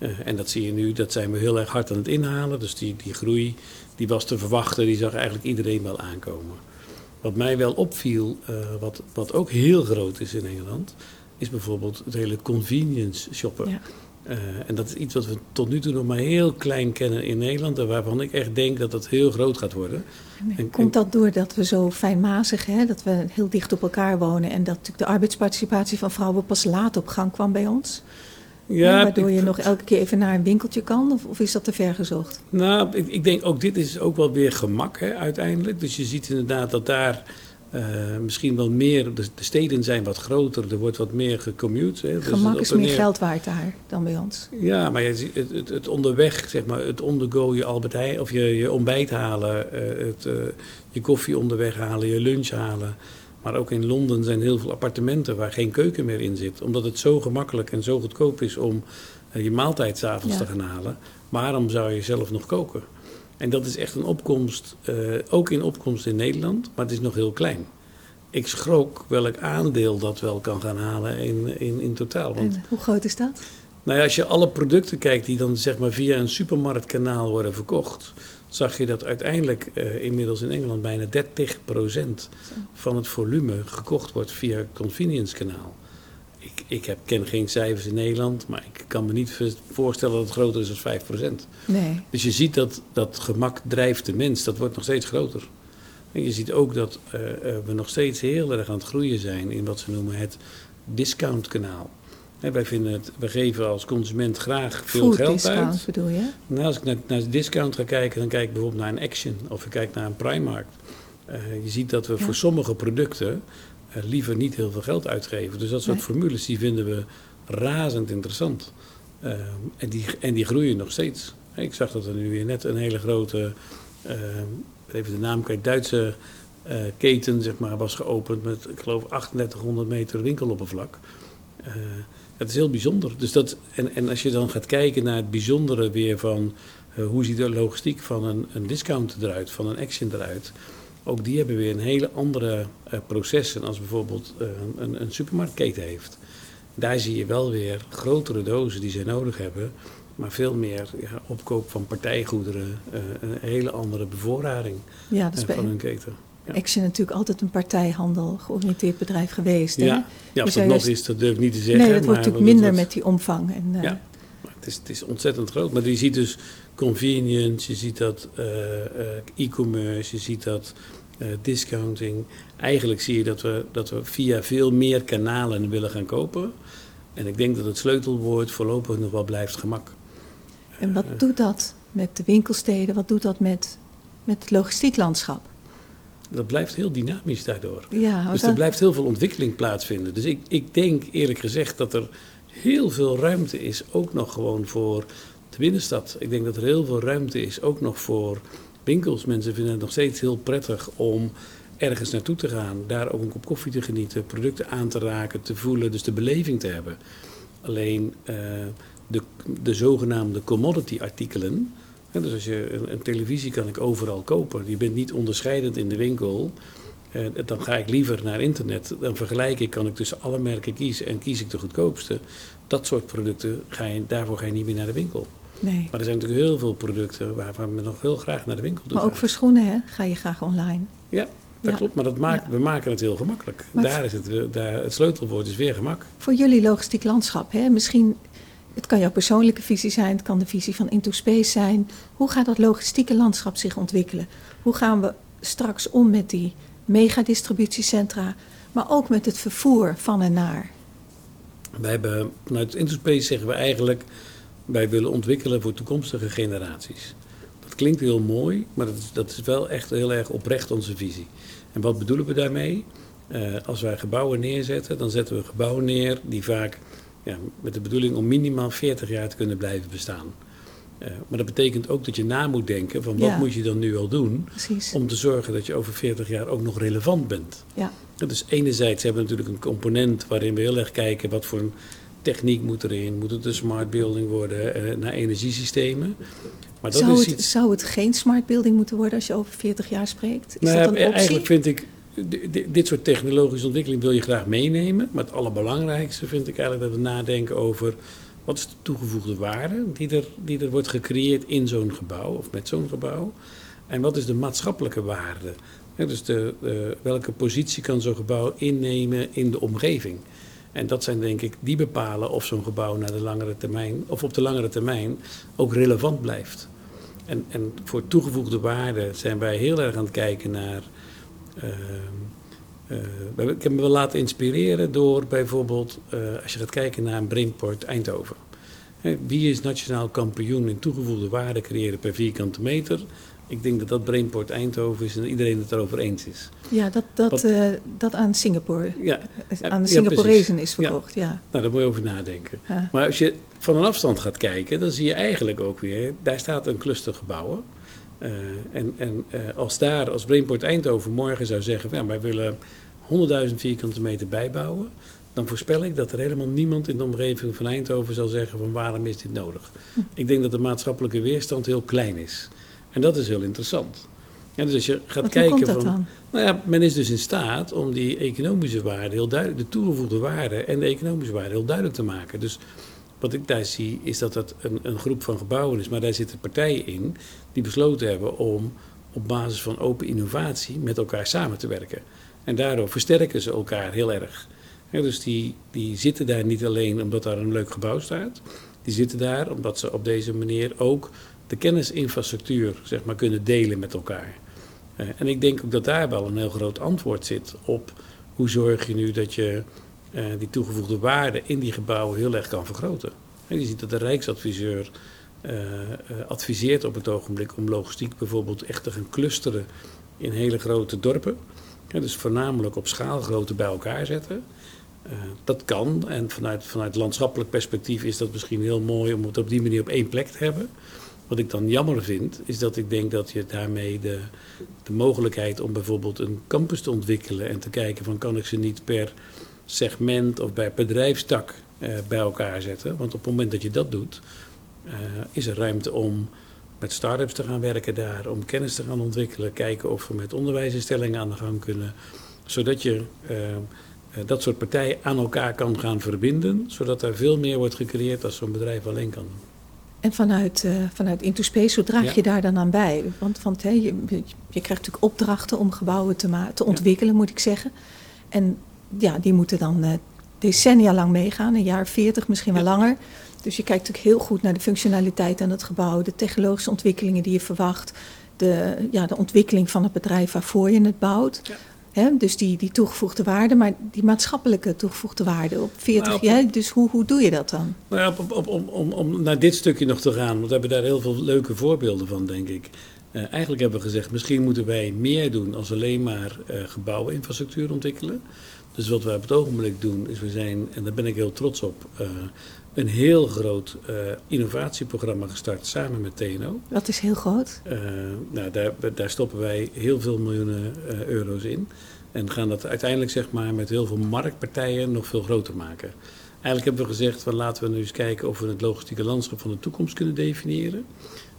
Uh, en dat zie je nu, dat zijn we heel erg hard aan het inhalen. Dus die, die groei die was te verwachten, die zag eigenlijk iedereen wel aankomen. Wat mij wel opviel, uh, wat, wat ook heel groot is in Engeland, is bijvoorbeeld het hele convenience shoppen. Ja. Uh, en dat is iets wat we tot nu toe nog maar heel klein kennen in Nederland. En waarvan ik echt denk dat dat heel groot gaat worden. En, Komt dat doordat we zo fijnmazig, hè, dat we heel dicht op elkaar wonen. En dat natuurlijk de arbeidsparticipatie van vrouwen pas laat op gang kwam bij ons? Ja, waardoor je nog elke keer even naar een winkeltje kan? Of, of is dat te ver gezocht? Nou, ik, ik, denk ook dit is ook wel weer gemak hè, uiteindelijk. Dus je ziet inderdaad dat daar Uh, misschien wel meer, de, de, steden zijn wat groter, er wordt wat meer gecommute. Hè. Gemak dus is meer geld waard daar dan bij ons. Ja, maar het, het, het onderweg, zeg maar, het ondergo je Albert Heijn, of je, je ontbijt halen, uh, het, uh, je koffie onderweg halen, je lunch halen. Maar ook in Londen zijn heel veel appartementen waar geen keuken meer in zit. Omdat het zo gemakkelijk en zo goedkoop is om je maaltijd s'avonds ja. te gaan halen. Waarom zou je zelf nog koken? En dat is echt een opkomst, uh, ook in opkomst in Nederland, maar het is nog heel klein. Ik schrok welk aandeel dat wel kan gaan halen in, in, in totaal. Want, en hoe groot is dat? Nou ja, als je alle producten kijkt die dan zeg maar via een supermarktkanaal worden verkocht, zag je dat uiteindelijk uh, inmiddels in Engeland bijna 30% van het volume gekocht wordt via het convenience kanaal ik, ik heb, ken geen cijfers in Nederland, maar ik kan me niet voorstellen dat het groter is dan 5%. Nee. Dus je ziet dat, dat gemak drijft de mens, dat wordt nog steeds groter. En je ziet ook dat uh, we nog steeds heel erg aan het groeien zijn in wat ze noemen het discountkanaal. He, wij, vinden het, wij geven als consument graag veel Food geld discount, uit. bedoel je? Nou, als ik naar, naar de discount ga kijken, dan kijk ik bijvoorbeeld naar een Action of ik kijk naar een Primark. Uh, je ziet dat we ja. voor sommige producten liever niet heel veel geld uitgeven. Dus dat soort Nee. formules die vinden we razend interessant. Uh, en, die, en die groeien nog steeds. Ik zag dat er nu weer net een hele grote, even de naam kwijt, Duitse keten zeg maar, was geopend met, ik geloof, 3800 meter winkeloppervlak. Uh, dat is heel bijzonder. Dus dat, en, en als je dan gaat kijken naar het bijzondere weer van uh, hoe ziet de logistiek van een, een discount eruit, van een action eruit. Ook die hebben weer een hele andere uh, processen als bijvoorbeeld uh, een, een supermarktketen heeft. Daar zie je wel weer grotere dozen die zij nodig hebben, maar veel meer ja, opkoop van partijgoederen, een hele andere bevoorrading Ja, van hun keten. Ja. Action natuurlijk altijd een partijhandel georiënteerd bedrijf geweest. Hè? Ja, ja of Je dat nog is, dat durf ik niet te zeggen. Nee, dat wordt natuurlijk minder wordt- met die omvang. En, eh, Ja. Maar Het is, het is ontzettend groot. Maar je ziet dus convenience, je ziet dat eh, eh, e-commerce, je ziet dat discounting. Eigenlijk zie je dat we, dat we via veel meer kanalen willen gaan kopen. En ik denk dat het sleutelwoord voorlopig nog wel blijft gemak. En wat doet dat met de winkelsteden? Wat doet dat met, met het logistiek landschap? Dat blijft heel dynamisch daardoor. Ja, Dus er blijft heel veel ontwikkeling plaatsvinden. Dus ik, ik denk eerlijk gezegd dat er heel veel ruimte is, ook nog gewoon voor de binnenstad. Ik denk dat er heel veel ruimte is, ook nog voor winkels. Mensen vinden het nog steeds heel prettig om ergens naartoe te gaan, daar ook een kop koffie te genieten, producten aan te raken, te voelen, dus de beleving te hebben. Alleen eh, de, de zogenaamde commodity artikelen. Hè, dus als je een, een televisie kan ik overal kopen. Je bent niet onderscheidend in de winkel. Eh, dan ga ik liever naar internet. Dan vergelijk ik, kan ik tussen alle merken kiezen en kies ik de goedkoopste. Dat soort producten, ga je, daarvoor ga je niet meer naar de winkel. Nee. Maar er zijn natuurlijk heel veel producten waarvan we nog heel graag naar de winkel toe Maar ook voor schoenen hè, ga je graag online. Ja, dat Ja. klopt. Maar dat maakt, Ja. we maken het heel gemakkelijk. Maar- daar is het, eh, daar, het sleutelwoord is weer gemak. Voor jullie logistiek landschap, hè? misschien, het kan jouw persoonlijke visie zijn, het kan de visie van Into Space zijn. Hoe gaat dat logistieke landschap zich ontwikkelen? Hoe gaan we straks om met die megadistributiecentra, maar ook met het vervoer van en naar? Wij hebben, vanuit Interspace zeggen we eigenlijk, wij willen ontwikkelen voor toekomstige generaties. Dat klinkt heel mooi, maar dat is, dat is wel echt heel erg oprecht onze visie. En wat bedoelen we daarmee? Eh, als wij gebouwen neerzetten, dan zetten we gebouwen neer die vaak ja, met de bedoeling om minimaal 40 jaar te kunnen blijven bestaan. Eh, maar dat betekent ook dat je na moet denken van wat Ja. moet je dan nu al doen Precies. om te zorgen dat je over 40 jaar ook nog relevant bent. Ja, Dus enerzijds hebben we natuurlijk een component waarin we heel erg kijken wat voor een techniek moet erin. Moet het een smart building worden eh, naar energiesystemen? Maar dat zou, is het, iets. zou het geen smart building moeten worden als je over 40 jaar spreekt? Is Nou dat een optie? eigenlijk vind ik, dit soort technologische ontwikkeling wil je graag meenemen. Maar het allerbelangrijkste vind ik eigenlijk dat we nadenken over wat is de toegevoegde waarde die er, die er wordt gecreëerd in zo'n gebouw of met zo'n gebouw. En wat is de maatschappelijke waarde? Dus de- welke positie kan zo'n gebouw innemen in de omgeving? En dat zijn denk ik, die bepalen of zo'n gebouw naar de langere termijn, of op de langere termijn ook relevant blijft. En, en voor toegevoegde waarde zijn wij heel erg aan het kijken naar. Hebben- ik heb me wel laten inspireren door bijvoorbeeld, eh, als je gaat kijken naar een Brainport Eindhoven. Hè, Wie is nationaal kampioen in toegevoegde waarde creëren per vierkante meter? Ik denk dat dat Brainport Eindhoven is en iedereen het erover eens is. Ja, dat, dat, Wat- eh, dat aan Singapore, Ja, aan de Singaporezen is verkocht. Ja. nou, daar moet je over nadenken. Maar als je van een afstand gaat kijken, dan zie je eigenlijk ook weer, daar staat een cluster gebouwen. Eh, en en eh, als daar, als Brainport Eindhoven morgen zou zeggen, ja, wij willen 100.000 vierkante meter bijbouwen, dan voorspel ik dat er helemaal niemand in de omgeving van Eindhoven zal zeggen van waarom is dit nodig. Ik denk dat de maatschappelijke weerstand heel klein is. En dat is heel interessant. Ja, dus als je gaat kijken dat van, dan? nou ja, men is dus in staat om die economische waarde heel duidelijk, de toegevoegde waarde en de economische waarde heel duidelijk te maken. Dus wat ik daar zie is dat het een, een groep van gebouwen is, maar daar zitten partijen in die besloten hebben om op basis van open innovatie met elkaar samen te werken. En daardoor versterken ze elkaar heel erg. Dus die, die zitten daar niet alleen omdat daar een leuk gebouw staat. Die zitten daar omdat ze op deze manier ook de kennisinfrastructuur zeg maar, kunnen delen met elkaar. Eh, en ik denk ook dat daar wel een heel groot antwoord zit op hoe zorg je nu dat je eh, die toegevoegde waarde in die gebouwen heel erg kan vergroten. En je ziet dat de Rijksadviseur adviseert op het ogenblik om logistiek bijvoorbeeld echt te gaan clusteren in hele grote dorpen. Dus voornamelijk op schaalgrootte bij elkaar zetten. Eh, dat kan en vanuit, vanuit landschappelijk perspectief is dat misschien heel mooi om het op die manier op één plek te hebben. Wat ik dan jammer vind, is dat ik denk dat je daarmee de, de mogelijkheid om bijvoorbeeld een campus te ontwikkelen en te kijken van kan ik ze niet per segment of bij bedrijfstak eh, bij elkaar zetten. Want op het moment dat je dat doet, eh, is er ruimte om met start-ups te gaan werken daar, om kennis te gaan ontwikkelen, kijken of we met onderwijsinstellingen aan de gang kunnen, zodat je eh, eh, dat soort partijen aan elkaar kan gaan verbinden, zodat er veel meer wordt gecreëerd als zo'n bedrijf alleen kan doen. En vanuit, eh, vanuit Into Space, hoe draag Ja. je daar dan aan bij? Want, want hè, je, krijgt natuurlijk opdrachten om gebouwen te, te ontwikkelen, moet ik zeggen. En ja, die moeten dan eh, decennia lang meegaan, een jaar 40, misschien wel Ja. langer. Dus je kijkt natuurlijk heel goed naar de functionaliteit aan het gebouw, de technologische ontwikkelingen die je verwacht, de, ja, de ontwikkeling van het bedrijf waarvoor je het bouwt. Ja. Dus die, die toegevoegde waarde, maar die maatschappelijke toegevoegde waarde op 40 Nou, jaar. Dus hoe, hoe doe je dat dan? Nou ja, op, op, om, om, om naar dit stukje nog te gaan, want we hebben daar heel veel leuke voorbeelden van, denk ik. Eh, eigenlijk hebben we gezegd, misschien moeten wij meer doen als alleen maar eh gebouweninfrastructuur ontwikkelen. Dus wat we op het ogenblik doen, is we zijn, en daar ben ik heel trots op, eh, een heel groot eh, innovatieprogramma gestart samen met TNO. Dat is heel groot. Eh, nou, daar, daar stoppen wij heel veel miljoenen eh, euro's in. En gaan dat uiteindelijk zeg maar, met heel veel marktpartijen nog veel groter maken. Eigenlijk hebben we gezegd, van, laten we nu eens kijken of we het logistieke landschap van de toekomst kunnen definiëren.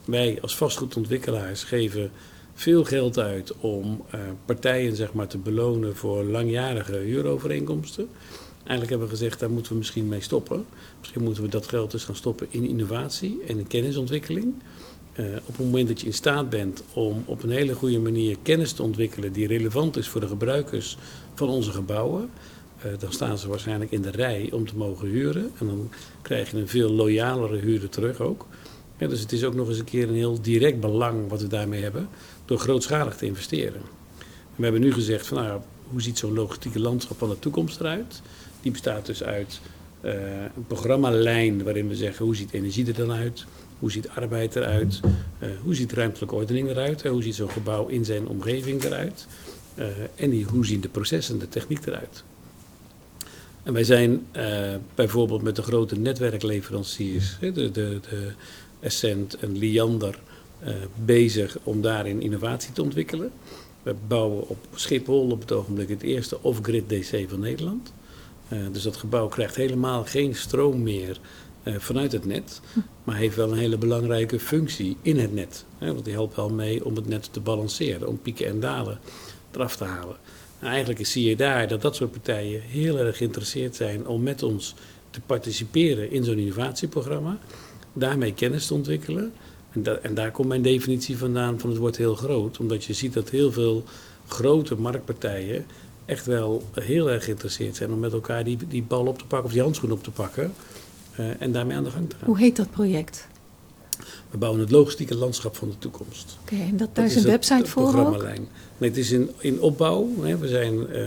Wij als vastgoedontwikkelaars geven veel geld uit om partijen zeg maar, te belonen voor langjarige huurovereenkomsten. Eigenlijk hebben we gezegd, daar moeten we misschien mee stoppen. Misschien moeten we dat geld dus gaan stoppen in innovatie en in kennisontwikkeling. Eh, op het moment dat je in staat bent om op een hele goede manier kennis te ontwikkelen die relevant is voor de gebruikers van onze gebouwen, eh, dan staan ze waarschijnlijk in de rij om te mogen huren. En dan krijg je een veel loyalere huurder terug ook. Ja, dus het is ook nog eens een keer een heel direct belang wat we daarmee hebben, door grootschalig te investeren. En we hebben nu gezegd van nou, hoe ziet zo'n logistieke landschap van de toekomst eruit? Die bestaat dus uit eh, een programmalijn waarin we zeggen hoe ziet energie er dan uit? Hoe ziet arbeid eruit? Eh, hoe ziet ruimtelijke ordening eruit? Eh, hoe ziet zo'n gebouw in zijn omgeving eruit? En die, hoe zien de processen, de techniek eruit? En wij zijn bijvoorbeeld met de grote netwerkleveranciers, de, de, de Essent en Liander, bezig om daarin innovatie te ontwikkelen. We bouwen op Schiphol op het ogenblik het eerste off-grid DC van Nederland. Eh, dus dat gebouw krijgt helemaal geen stroom meer eh, vanuit het net, maar heeft wel een hele belangrijke functie in het net. Want die helpt wel mee om het net te balanceren, om pieken en dalen eraf te halen. En eigenlijk zie je daar dat dat soort partijen heel erg geïnteresseerd zijn om met ons te participeren in zo'n innovatieprogramma, daarmee kennis te ontwikkelen. En, en daar komt mijn definitie vandaan van het wordt heel groot, omdat je ziet dat heel veel grote marktpartijen echt wel heel erg geïnteresseerd zijn om met elkaar die, die bal op te pakken of die handschoen op te pakken eh, en daarmee aan de gang te gaan. Hoe heet dat project? We bouwen het logistieke landschap van de toekomst. Oké, en dat, daar is een website voor programmalijn. Nee, het is in, in opbouw. Hè. We zijn, eh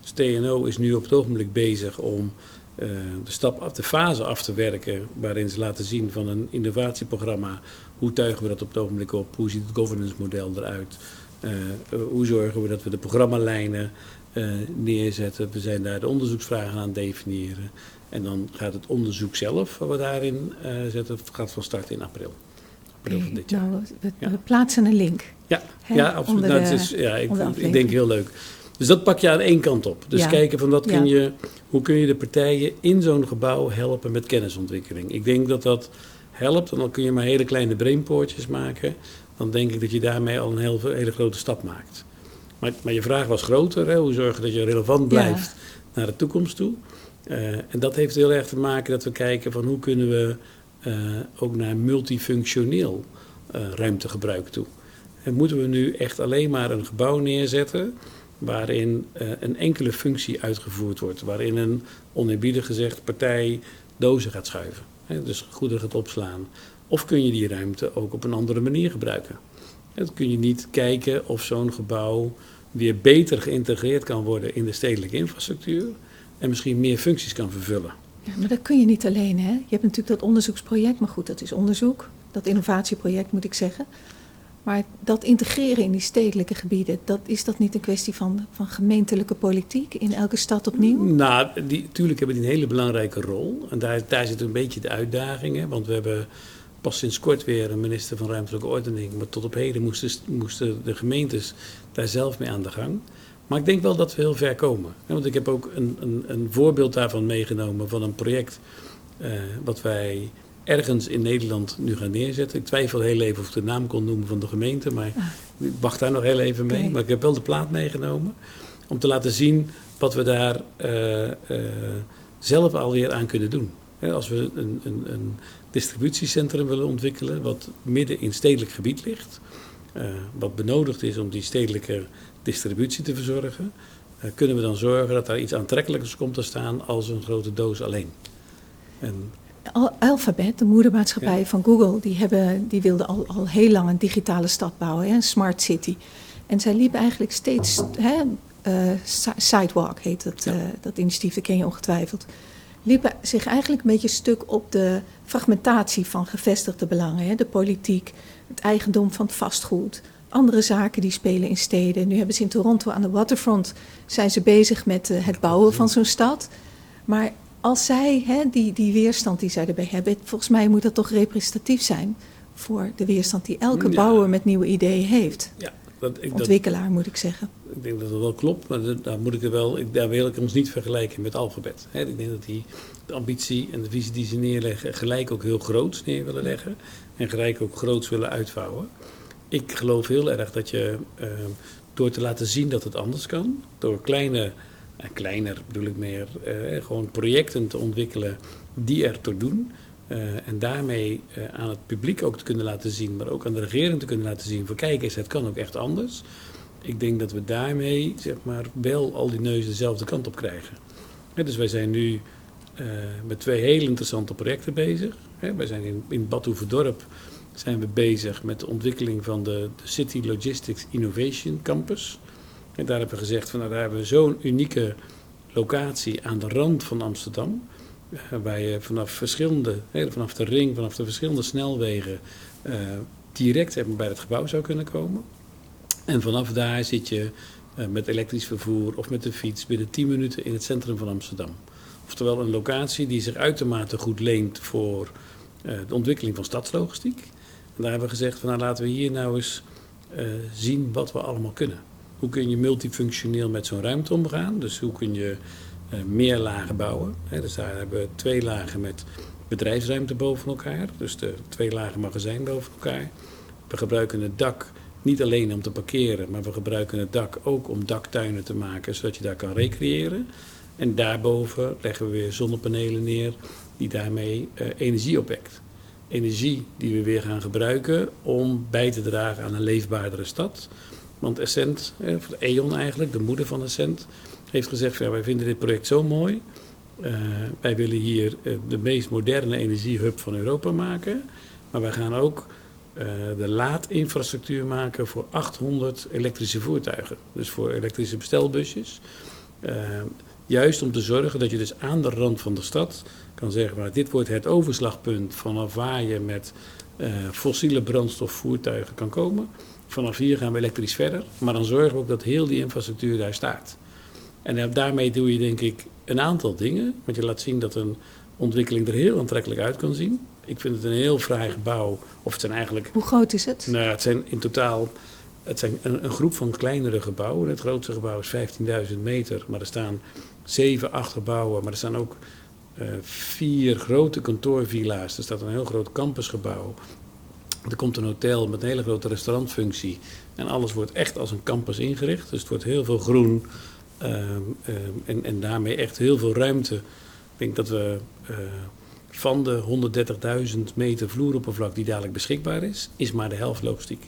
dus TNO is nu op het ogenblik bezig om eh, de stap af, de fase af te werken waarin ze laten zien van een innovatieprogramma hoe tuigen we dat op het ogenblik op? Hoe ziet het governance model eruit? hoe zorgen we dat we de programmalijnen neerzetten? We zijn daar de onderzoeksvragen aan het definiëren. En dan gaat het onderzoek zelf, wat we daarin zetten, gaat van start in april. april van dit jaar. Nou, we, plaatsen een link. Ja, ja absoluut. Nou, is, ja, ik, ik denk heel leuk. Dus dat pak je aan één kant op. Dus kijken van wat kun je, hoe kun je de partijen in zo'n gebouw helpen met kennisontwikkeling. Ik denk dat dat helpt. En dan kun je maar hele kleine brainpoortjes maken. Dan denk ik dat je daarmee al een heel, hele grote stap maakt. Maar, maar je vraag was groter. Hè? Hoe zorgen dat je relevant blijft naar de toekomst toe. Uh, en dat heeft heel erg te maken dat we kijken van hoe kunnen we uh, ook naar multifunctioneel uh, ruimtegebruik toe. En moeten we nu echt alleen maar een gebouw neerzetten waarin een enkele functie uitgevoerd wordt. Waarin een, oneerbiedig gezegd, partij dozen gaat schuiven. Hè, dus goederen gaat opslaan. Of kun je die ruimte ook op een andere manier gebruiken. Dan kun je niet kijken of zo'n gebouw weer beter geïntegreerd kan worden in de stedelijke infrastructuur. En misschien meer functies kan vervullen. Ja, maar dat kun je niet alleen. Hè? Je hebt natuurlijk dat onderzoeksproject, maar goed, dat is onderzoek. Dat innovatieproject moet ik zeggen. Maar dat integreren in die stedelijke gebieden, dat, is dat niet een kwestie van, van gemeentelijke politiek in elke stad opnieuw? Nou, die, natuurlijk hebben die een hele belangrijke rol. En daar, daar zit een beetje de uitdagingen. Want we hebben pas sinds kort weer een minister van Ruimtelijke Ordening. Maar tot op heden moesten, moesten de gemeentes daar zelf mee aan de gang. Maar ik denk wel dat we heel ver komen. Want ik heb ook een, een, een voorbeeld daarvan meegenomen van een project uh, wat wij ergens in Nederland nu gaan neerzetten. Ik twijfel heel even of ik de naam kon noemen van de gemeente, maar ah. ik wacht daar nog heel even mee. Maar ik heb wel de plaat meegenomen om te laten zien wat we daar uh, uh, zelf alweer aan kunnen doen. als we een, een, een, distributiecentrum willen ontwikkelen, wat midden in stedelijk gebied ligt, uh, wat benodigd is om die stedelijke distributie te verzorgen, kunnen we dan zorgen dat daar iets aantrekkelijkers komt te staan als een grote doos alleen. En Alphabet, de moedermaatschappij van Google, die, hebben, die wilde al, al heel lang een digitale stad bouwen, hè, een smart city. En zij liepen eigenlijk steeds, hè, uh, Sidewalk heet dat, dat initiatief, dat ken je ongetwijfeld. Liepen zich eigenlijk een beetje stuk op de fragmentatie van gevestigde belangen. Hè, de politiek, het eigendom van het vastgoed, andere zaken die spelen in steden. Nu hebben ze in Toronto aan de waterfront zijn ze bezig met uh, het bouwen van zo'n stad. Maar als zij, hè, die, die weerstand die zij erbij hebben, volgens mij moet dat toch representatief zijn voor de weerstand die elke bouwer met nieuwe ideeën heeft. Ja, dat, ik, Ontwikkelaar moet ik zeggen. Ik denk dat dat wel klopt, maar daar, moet ik er wel, ik, daar wil ik ons niet vergelijken met alfabet. Hè. Ik denk dat die de ambitie en de visie die ze neerleggen gelijk ook heel groot neer willen leggen en gelijk ook groots willen uitvouwen. Ik geloof heel erg dat je uh, door te laten zien dat het anders kan, door kleine kleiner bedoel ik meer, uh, gewoon projecten te ontwikkelen die ertoe doen. Uh, en daarmee uh, aan het publiek ook te kunnen laten zien, maar ook aan de regering te kunnen laten zien: van kijk eens, het kan ook echt anders. Ik denk dat we daarmee zeg maar, wel al die neuzen dezelfde kant op krijgen. dus wij zijn nu met twee hele interessante projecten bezig. wij zijn in, in Bad Dorp zijn we bezig met de ontwikkeling van de, de City Logistics Innovation Campus. En daar hebben we gezegd van nou, daar hebben we zo'n unieke locatie aan de rand van Amsterdam. Uh, waar je vanaf verschillende, vanaf de ring, vanaf de verschillende snelwegen uh, direct bij het gebouw zou kunnen komen. En vanaf daar zit je uh, met elektrisch vervoer of met de fiets binnen 10 minuten in het centrum van Amsterdam. Oftewel een locatie die zich uitermate goed leent voor de ontwikkeling van stadslogistiek. En daar hebben we gezegd van nou laten we hier nou eens zien wat we allemaal kunnen. Hoe kun je multifunctioneel met zo'n ruimte omgaan? Dus hoe kun je meer lagen bouwen? Dus daar hebben we twee lagen met bedrijfsruimte boven elkaar. Dus de twee lagen magazijn boven elkaar. We gebruiken het dak niet alleen om te parkeren, maar we gebruiken het dak ook om daktuinen te maken, zodat je daar kan recreëren. En daarboven leggen we weer zonnepanelen neer die daarmee uh, energie opwekt. Energie die we weer gaan gebruiken om bij te dragen aan een leefbaardere stad. Want Essent, eh, E.ON eigenlijk, de moeder van Essent, heeft gezegd: ja, wij vinden dit project zo mooi. Uh, wij willen hier uh, de meest moderne energiehub van Europa maken. Maar wij gaan ook uh, de laadinfrastructuur maken voor 800 elektrische voertuigen. Dus voor elektrische bestelbusjes. juist om te zorgen dat je dus aan de rand van de stad kan zeggen: maar dit wordt het overslagpunt vanaf waar je met fossiele brandstofvoertuigen kan komen. Vanaf hier gaan we elektrisch verder, maar dan zorgen we ook dat heel die infrastructuur daar staat. En daarmee doe je denk ik een aantal dingen, want je laat zien dat een ontwikkeling er heel aantrekkelijk uit kan zien. Ik vind het een heel fraai gebouw, of het zijn eigenlijk... Hoe groot is het? Nou, het zijn in totaal het zijn een, een, groep van kleinere gebouwen. Het grootste gebouw is 15.000 meter, maar er staan zeven, acht gebouwen. Maar er staan ook uh, vier grote kantoorvilla's. Er staat een heel groot campusgebouw. Er komt een hotel met een hele grote restaurantfunctie. En alles wordt echt als een campus ingericht. Dus het wordt heel veel groen. Uh, uh, en, en daarmee echt heel veel ruimte. Ik denk dat we uh, van de 130.000 meter vloeroppervlak die dadelijk beschikbaar is, is maar de helft logistiek.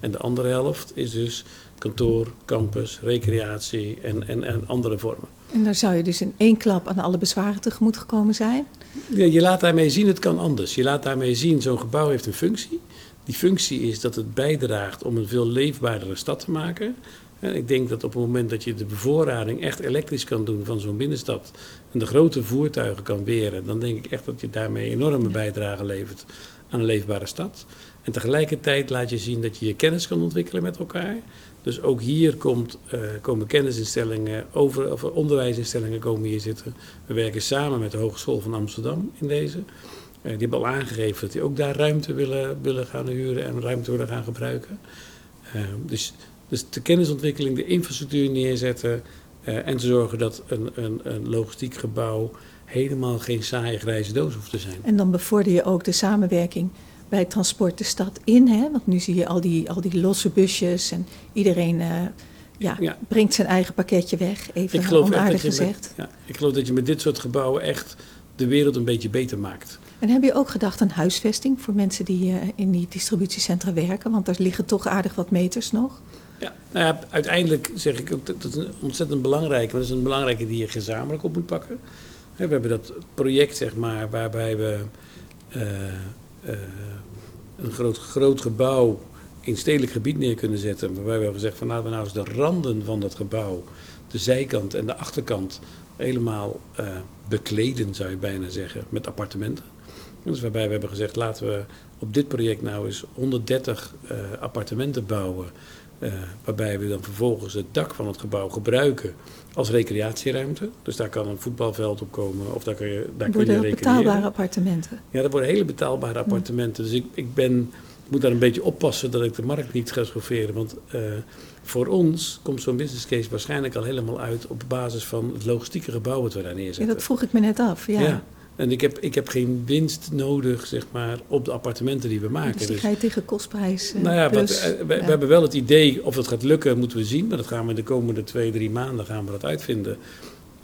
En de andere helft is dus kantoor, campus, recreatie en, en, en andere vormen. En daar zou je dus in één klap aan alle bezwaren tegemoet gekomen zijn? Ja, je laat daarmee zien, het kan anders. Je laat daarmee zien, zo'n gebouw heeft een functie. Die functie is dat het bijdraagt om een veel leefbaardere stad te maken. En ik denk dat op het moment dat je de bevoorrading echt elektrisch kan doen van zo'n binnenstad en de grote voertuigen kan weren, dan denk ik echt dat je daarmee enorme bijdrage levert aan een leefbare stad. En tegelijkertijd laat je zien dat je je kennis kan ontwikkelen met elkaar. Dus ook hier komt, uh, komen kennisinstellingen, over, of onderwijsinstellingen komen hier zitten. We werken samen met de Hogeschool van Amsterdam in deze. Uh, die hebben al aangegeven dat die ook daar ruimte willen, willen gaan huren en ruimte willen gaan gebruiken. Uh, dus, dus de kennisontwikkeling, de infrastructuur neerzetten en te zorgen dat een, een, een logistiek gebouw helemaal geen saaie grijze doos hoeft te zijn. En dan bevorder je ook de samenwerking bij transport de stad in. Hè? Want nu zie je al die, al die losse busjes en iedereen uh, ja, ja, brengt zijn eigen pakketje weg. Even ik geloof onaardig gezegd. Met, ja, ik geloof dat je met dit soort gebouwen echt de wereld een beetje beter maakt. En heb je ook gedacht aan huisvesting voor mensen die uh, in die distributiecentra werken? Want daar liggen toch aardig wat meters nog. Ja, nou ja, uiteindelijk zeg ik ook dat het een ontzettend belangrijke, maar dat is een belangrijke die je gezamenlijk op moet pakken. We hebben dat project, zeg maar, waarbij we uh, uh, een groot, groot gebouw in stedelijk gebied neer kunnen zetten. Waarbij we hebben gezegd van laten we nou eens de randen van dat gebouw, de zijkant en de achterkant, helemaal uh, bekleden, zou je bijna zeggen, met appartementen. Dus waarbij we hebben gezegd laten we op dit project nou eens 130 uh, appartementen bouwen. Uh, waarbij we dan vervolgens het dak van het gebouw gebruiken als recreatieruimte. Dus daar kan een voetbalveld op komen of daar kun je, daar kun je recreëren. betaalbare appartementen? Ja, dat worden hele betaalbare appartementen. Dus ik, ik ben, moet daar een beetje oppassen dat ik de markt niet ga schofferen. Want uh, voor ons komt zo'n business case waarschijnlijk al helemaal uit op basis van het logistieke gebouw wat we daar neerzetten. Ja, dat vroeg ik me net af, ja. ja. En ik heb, ik heb geen winst nodig, zeg maar, op de appartementen die we maken. Dus die ga je tegen kostprijs uh, Nou ja, plus, wat, uh, we, ja. we, hebben wel het idee, of het gaat lukken, moeten we zien. Maar dat gaan we de komende twee, drie maanden gaan we dat uitvinden.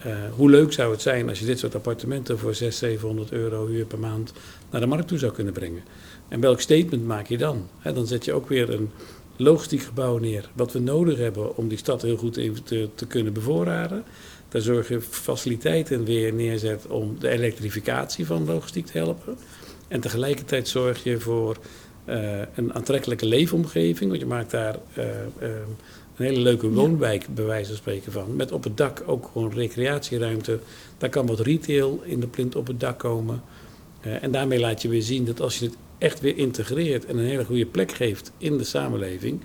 Uh, hoe leuk zou het zijn als je dit soort appartementen voor 600, 700 euro huur per maand naar de markt toe zou kunnen brengen. En welk statement maak je dan? He, dan zet je ook weer een logistiek gebouw neer. Wat we nodig hebben om die stad heel goed te, te kunnen bevoorraden. Daar zorg je faciliteiten weer neerzet om de elektrificatie van logistiek te helpen. En tegelijkertijd zorg je voor uh, een aantrekkelijke leefomgeving. Want je maakt daar uh, uh, een hele leuke woonwijk, bij wijze van spreken van. Met op het dak ook gewoon recreatieruimte. Daar kan wat retail in de plint op het dak komen. en daarmee laat je weer zien dat als je het echt weer integreert en een hele goede plek geeft in de samenleving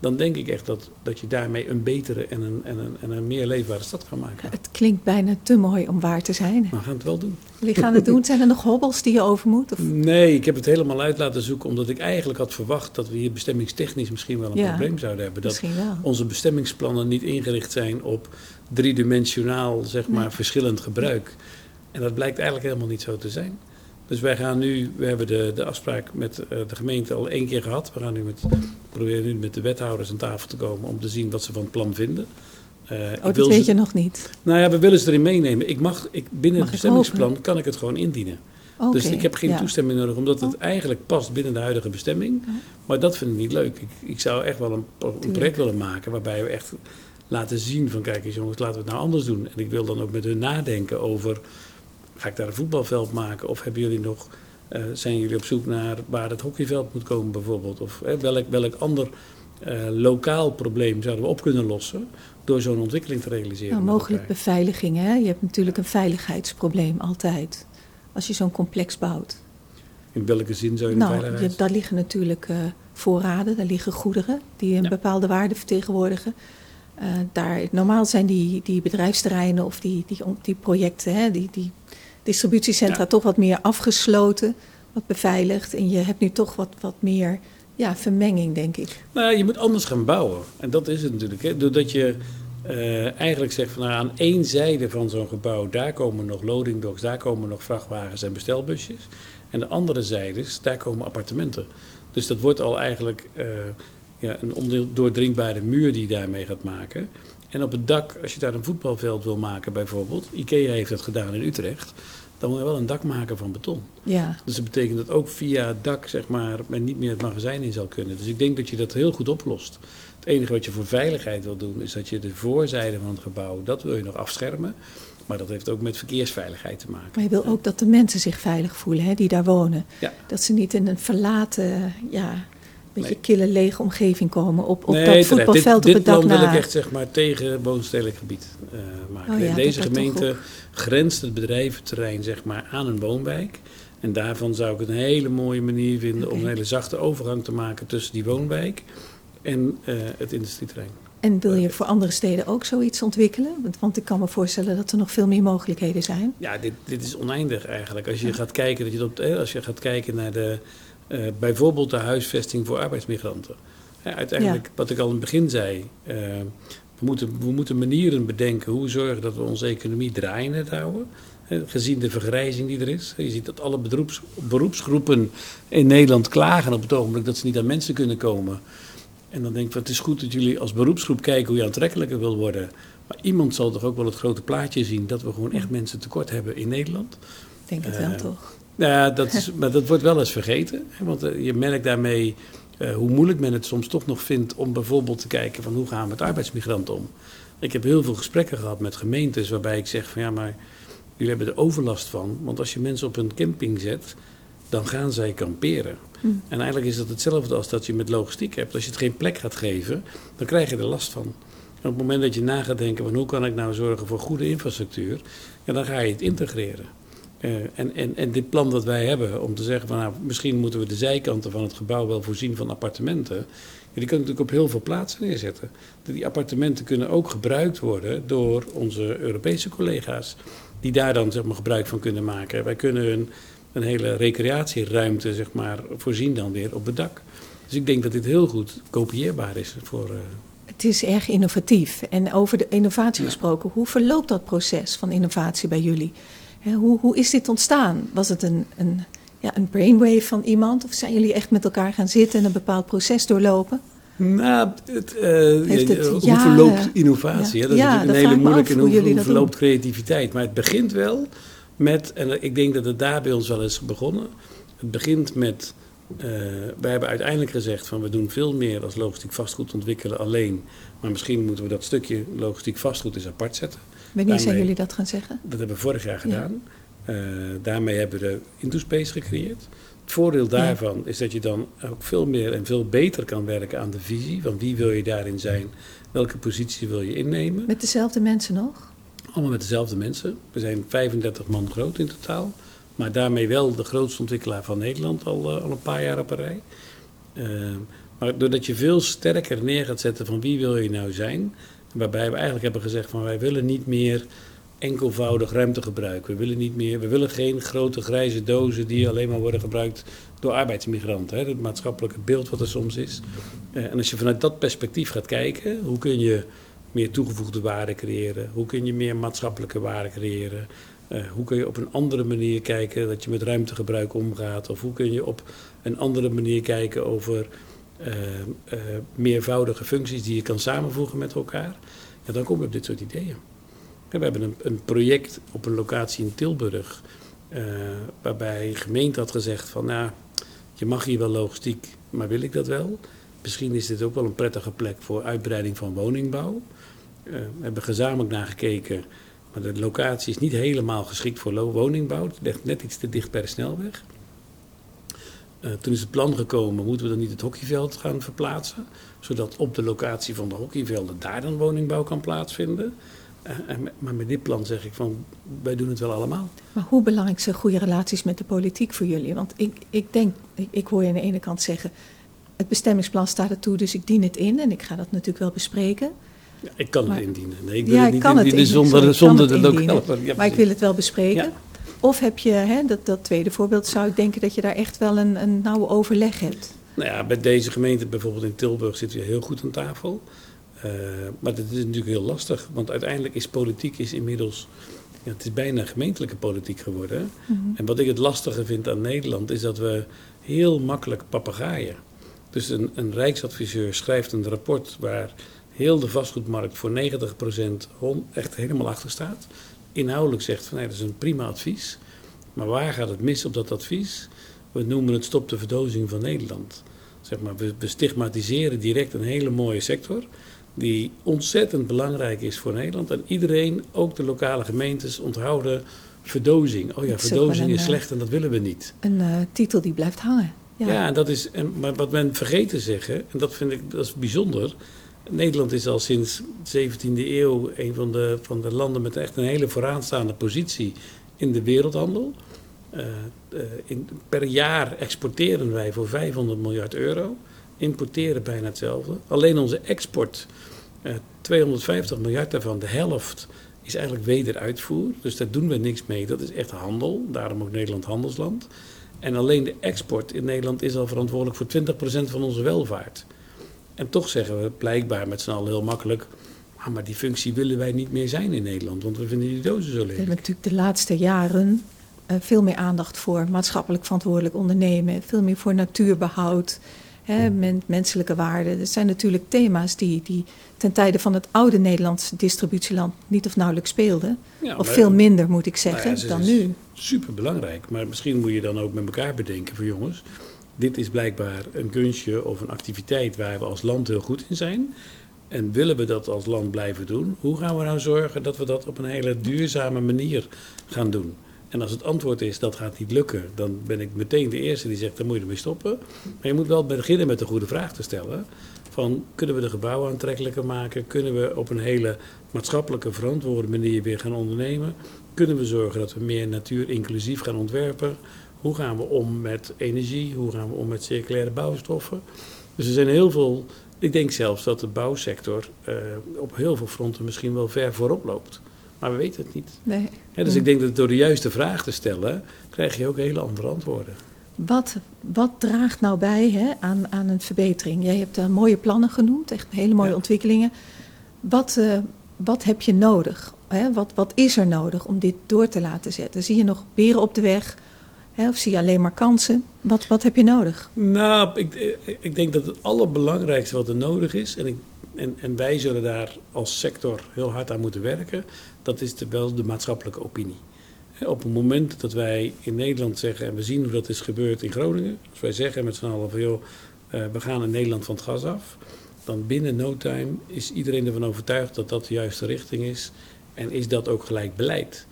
dan denk ik echt dat, dat je daarmee een betere en een, en, een, en een meer leefbare stad kan maken. Het klinkt bijna te mooi om waar te zijn. We gaan het wel doen. Jullie gaan het doen. Zijn er nog hobbels die je over moet? Of? Nee, ik heb het helemaal uit laten zoeken omdat ik eigenlijk had verwacht dat we hier bestemmingstechnisch misschien wel een ja, probleem zouden hebben. Dat onze bestemmingsplannen niet ingericht zijn op driedimensionaal, zeg maar, nee. verschillend gebruik. En dat blijkt eigenlijk helemaal niet zo te zijn. Dus wij gaan nu, we hebben de, de afspraak met uh, de gemeente al één keer gehad. We gaan nu met, proberen nu met de wethouders aan tafel te komen om te zien wat ze van het plan vinden. Uh, oh, dat weet ze, je nog niet? Nou ja, we willen ze erin meenemen. Ik mag, ik, binnen mag het bestemmingsplan kan ik het gewoon indienen. Okay, dus ik heb geen ja. toestemming nodig, omdat het oh. eigenlijk past binnen de huidige bestemming. Ja. Maar dat vind ik niet leuk. Ik, ik zou echt wel een, een project willen maken waarbij we echt laten zien van kijk eens jongens, laten we het nou anders doen. En ik wil dan ook met hun nadenken over Ga ik daar een voetbalveld maken? Of hebben jullie nog, uh, zijn jullie op zoek naar waar het hockeyveld moet komen bijvoorbeeld? Of uh, welk, welk ander uh, lokaal probleem zouden we op kunnen lossen door zo'n ontwikkeling te realiseren? Nou, mogelijk beveiliging. Hè? Je hebt natuurlijk een veiligheidsprobleem altijd als je zo'n complex bouwt. In welke zin zou je nou, veiligheid? Je, daar liggen natuurlijk voorraden, daar liggen goederen die een ja. bepaalde waarde vertegenwoordigen. Uh, daar, normaal zijn die, die bedrijfsterreinen of die, die, die projecten, hè, die, die distributiecentra, ja. toch wat meer afgesloten, wat beveiligd. En je hebt nu toch wat, wat meer ja, vermenging, denk ik. Nou, je moet anders gaan bouwen. En dat is het natuurlijk. Hè. Doordat je uh, eigenlijk zegt van nou, aan één zijde van zo'n gebouw, daar komen nog loading docks, daar komen nog vrachtwagens en bestelbusjes. En de andere zijdes, daar komen appartementen. Dus dat wordt al eigenlijk uh, ja, een ondoordringbare muur die je daarmee gaat maken. En op het dak, als je daar een voetbalveld wil maken bijvoorbeeld, IKEA heeft dat gedaan in Utrecht, dan moet je wel een dak maken van beton. Ja. Dus dat betekent dat ook via het dak, zeg maar, men niet meer het magazijn in zal kunnen. Dus ik denk dat je dat heel goed oplost. Het enige wat je voor veiligheid wil doen, is dat je de voorzijde van het gebouw, dat wil je nog afschermen. Maar dat heeft ook met verkeersveiligheid te maken. Maar je wil ook dat de mensen zich veilig voelen, hè, die daar wonen. Ja. Dat ze niet in een verlaten, ja, beetje nee. kille, lege omgeving komen op, op nee, dat voetbalveld dit, op het dak Dit plan wil ik echt zeg maar tegen woonstedelijk gebied uh, maken. Oh ja, deze gemeente grenst het bedrijventerrein zeg maar aan een woonwijk. En daarvan zou ik een hele mooie manier vinden om een hele zachte overgang te maken tussen die woonwijk en uh, het industrieterrein. En wil je voor andere steden ook zoiets ontwikkelen? Want, want ik kan me voorstellen dat er nog veel meer mogelijkheden zijn. Ja, dit, dit is oneindig eigenlijk. Als je gaat kijken, dat je op, eh, als je gaat kijken naar de, uh, bijvoorbeeld de huisvesting voor arbeidsmigranten. Ja, uiteindelijk, Ja. wat ik al in het begin zei, uh, we, moeten, we moeten manieren bedenken hoe zorgen dat we onze economie draaiende houden. Eh, Gezien de vergrijzing die er is. Je ziet dat alle beroeps, beroepsgroepen in Nederland klagen op het ogenblik dat ze niet aan mensen kunnen komen. En dan denk ik, van, het is goed dat jullie als beroepsgroep kijken hoe je aantrekkelijker wil worden. Maar iemand zal toch ook wel het grote plaatje zien dat we gewoon echt mensen tekort hebben in Nederland. Ik denk het wel, Eh, toch? Nou ja, dat is, maar dat wordt wel eens vergeten. Want eh, je merkt daarmee eh, hoe moeilijk men het soms toch nog vindt om bijvoorbeeld te kijken van hoe gaan we met arbeidsmigranten om. Ik heb heel veel gesprekken gehad met gemeentes waarbij ik zeg van ja, maar jullie hebben er overlast van. Want als je mensen op een camping zet, dan gaan zij kamperen. Hm. En eigenlijk is dat hetzelfde als dat je met logistiek hebt. Als je het geen plek gaat geven, dan krijg je er last van. En op het moment dat je na gaat denken van hoe kan ik nou zorgen voor goede infrastructuur, ja, dan ga je het integreren. Uh, en, en, en dit plan dat wij hebben om te zeggen van nou, misschien moeten we de zijkanten van het gebouw wel voorzien van appartementen. Ja, die kunnen natuurlijk op heel veel plaatsen neerzetten. Die appartementen kunnen ook gebruikt worden door onze Europese collega's. Die daar dan zeg maar, gebruik van kunnen maken. Wij kunnen een, een hele recreatieruimte zeg maar, voorzien dan weer op het dak. Dus ik denk dat dit heel goed kopieerbaar is voor. Uh, Het is erg innovatief. En over de innovatie gesproken, hoe verloopt dat proces van innovatie bij jullie? Hoe, hoe is dit ontstaan? Was het een, een, ja, een brainwave van iemand? Of zijn jullie echt met elkaar gaan zitten en een bepaald proces doorlopen? Nou, het, uh, Heeft het hoe jaren- verloopt innovatie? Ja. hè? Dat is natuurlijk een hele moeilijke. En hoe verloopt creativiteit? Maar het begint wel met, en ik denk dat het daar bij ons wel is begonnen. Het begint met, uh, wij hebben uiteindelijk gezegd van we doen veel meer als logistiek vastgoed ontwikkelen alleen. Maar misschien moeten we dat stukje logistiek vastgoed eens apart zetten. Wanneer zijn jullie dat gaan zeggen? Dat hebben we vorig jaar gedaan. Uh, daarmee hebben we de Intospace gecreëerd. Het voordeel daarvan is dat je dan ook veel meer en veel beter kan werken aan de visie. Van wie wil je daarin zijn? Welke positie wil je innemen? Met dezelfde mensen nog? Allemaal met dezelfde mensen. We zijn 35 man groot in totaal. Maar daarmee wel de grootste ontwikkelaar van Nederland al, uh, al een paar jaar op een rij. Uh, maar doordat je veel sterker neer gaat zetten van wie wil je nou zijn. Waarbij we eigenlijk hebben gezegd van wij willen niet meer enkelvoudig ruimtegebruik. We willen niet meer, we willen geen grote grijze dozen die alleen maar worden gebruikt door arbeidsmigranten. Hè, het maatschappelijke beeld wat er soms is. Uh, en als je vanuit dat perspectief gaat kijken, hoe kun je meer toegevoegde waarde creëren? Hoe kun je meer maatschappelijke waarde creëren? Uh, hoe kun je op een andere manier kijken dat je met ruimtegebruik omgaat? Of hoe kun je op een andere manier kijken over uh, uh, meervoudige functies die je kan samenvoegen met elkaar? Ja, dan kom je op dit soort ideeën. We hebben een, een project op een locatie in Tilburg, uh, waarbij de gemeente had gezegd van, nou, je mag hier wel logistiek, maar wil ik dat wel? Misschien is dit ook wel een prettige plek voor uitbreiding van woningbouw. We hebben gezamenlijk naar gekeken, maar de locatie is niet helemaal geschikt voor woningbouw. Het ligt net iets te dicht bij de snelweg. Uh, toen is het plan gekomen, moeten we dan niet het hockeyveld gaan verplaatsen? Zodat op de locatie van de hockeyvelden daar dan woningbouw kan plaatsvinden. maar met dit plan zeg ik van, wij doen het wel allemaal. Maar hoe belangrijk zijn goede relaties met de politiek voor jullie? Want ik, ik denk, ik, ik hoor je aan de ene kant zeggen, het bestemmingsplan staat ertoe, dus ik dien het in en ik ga dat natuurlijk wel bespreken. Ja, ik kan het indienen. Nee, ik wil ja, het niet kan indienen het zonder, sorry, zonder kan de het lokale... maar ik wil het wel bespreken. Of heb je, hè, dat, dat tweede voorbeeld, zou ik denken dat je daar echt wel een, een nauwe overleg hebt? Nou ja, bij deze gemeente, bijvoorbeeld in Tilburg, zitten we heel goed aan tafel. Uh, maar dat is natuurlijk heel lastig, want uiteindelijk is politiek is inmiddels... Ja, het is bijna gemeentelijke politiek geworden. Mm -hmm. En wat ik het lastige vind aan Nederland, is dat we heel makkelijk papegaaien. Dus een, een rijksadviseur schrijft een rapport waar heel de vastgoedmarkt voor 90% echt helemaal achter staat. Inhoudelijk zegt van nee, dat is een prima advies. Maar waar gaat het mis op dat advies? We noemen het stop de verdozing van Nederland. Zeg maar, we, we stigmatiseren direct een hele mooie sector die ontzettend belangrijk is voor Nederland. En iedereen, ook de lokale gemeentes, onthouden verdozing. Oh ja, Dat verdozing is een, slecht en dat willen we niet. Een uh, titel die blijft hangen. Ja, Ja, en dat is, en, maar wat men vergeet te zeggen, en dat vind ik dat is bijzonder. Nederland is al sinds de 17e eeuw een van de, van de landen met echt een hele vooraanstaande positie in de wereldhandel. Uh, uh, in, per jaar exporteren wij voor 500 miljard euro, importeren bijna hetzelfde. Alleen onze export, uh, 250 miljard daarvan, de helft, is eigenlijk wederuitvoer. Dus daar doen we niks mee. Dat is echt handel, daarom ook Nederland handelsland. En alleen de export in Nederland is al verantwoordelijk voor 20% van onze welvaart. En toch zeggen we blijkbaar met z'n allen heel makkelijk. Ah, maar die functie willen wij niet meer zijn in Nederland, want we vinden die dozen zo We hebben lelijk. natuurlijk de laatste jaren uh, veel meer aandacht voor maatschappelijk verantwoordelijk ondernemen, veel meer voor natuurbehoud, hè, men, menselijke waarden. Dat zijn natuurlijk thema's die, die ten tijde van het oude Nederlandse distributieland niet of nauwelijks speelden. Ja, of maar- veel minder, moet ik zeggen, Nou ja, dan nu. Super belangrijk, maar misschien moet je dan ook met elkaar bedenken van jongens. Dit is blijkbaar een kunstje of een activiteit waar we als land heel goed in zijn. En willen we dat als land blijven doen? Hoe gaan we nou zorgen dat we dat op een hele duurzame manier gaan doen? En als het antwoord is dat gaat niet lukken, dan ben ik meteen de eerste die zegt dan moet je ermee stoppen. Maar je moet wel beginnen met de goede vraag te stellen. Van kunnen we de gebouwen aantrekkelijker maken? Kunnen we op een hele maatschappelijke verantwoorde manier weer gaan ondernemen? Kunnen we zorgen dat we meer natuur inclusief gaan ontwerpen? Hoe gaan we om met energie? Hoe gaan we om met circulaire bouwstoffen? Dus er zijn heel veel. Ik denk zelfs dat de bouwsector eh, op heel veel fronten misschien wel ver voorop loopt. Maar we weten het niet. Nee. Dus ik denk dat door de juiste vraag te stellen, krijg je ook hele andere antwoorden. Wat, wat draagt nou bij hè, aan, aan een verbetering? Jij hebt daar mooie plannen genoemd, echt hele mooie Ja. ontwikkelingen. Wat, eh, wat heb je nodig? Hè? Wat, wat is er nodig om dit door te laten zetten? Zie je nog beren op de weg? Of zie je alleen maar kansen? Wat, wat heb je nodig? Nou, ik, eh, ik denk dat het allerbelangrijkste wat er nodig is, en, ik, en, en wij zullen daar als sector heel hard aan moeten werken, dat is de, wel de maatschappelijke opinie. Op het moment dat wij in Nederland zeggen, en we zien hoe dat is gebeurd in Groningen, als wij zeggen met z'n allen van joh, eh, we gaan in Nederland van het gas af, dan binnen no time is iedereen ervan overtuigd dat dat de juiste richting is en is dat ook gelijk beleid.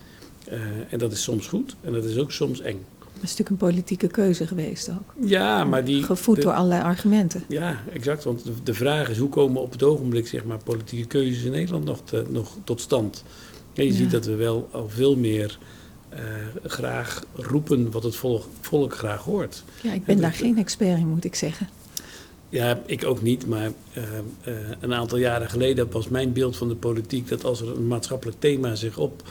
Eh, en dat is soms goed en dat is ook soms eng. Is natuurlijk een politieke keuze geweest ook. Ja, maar die... Gevoed de- door allerlei argumenten. Ja, exact. Want de, de vraag is hoe komen op het ogenblik zeg maar, politieke keuzes in Nederland nog, te- nog tot stand? Ja, je Ja. ziet dat we wel al veel meer eh, graag roepen wat het volk, volk graag hoort. Ja, ik ben daar geen expert in, moet ik zeggen. Ja, ik ook niet, maar eh, eh, een aantal jaren geleden was mijn beeld van de politiek dat als er een maatschappelijk thema zich op,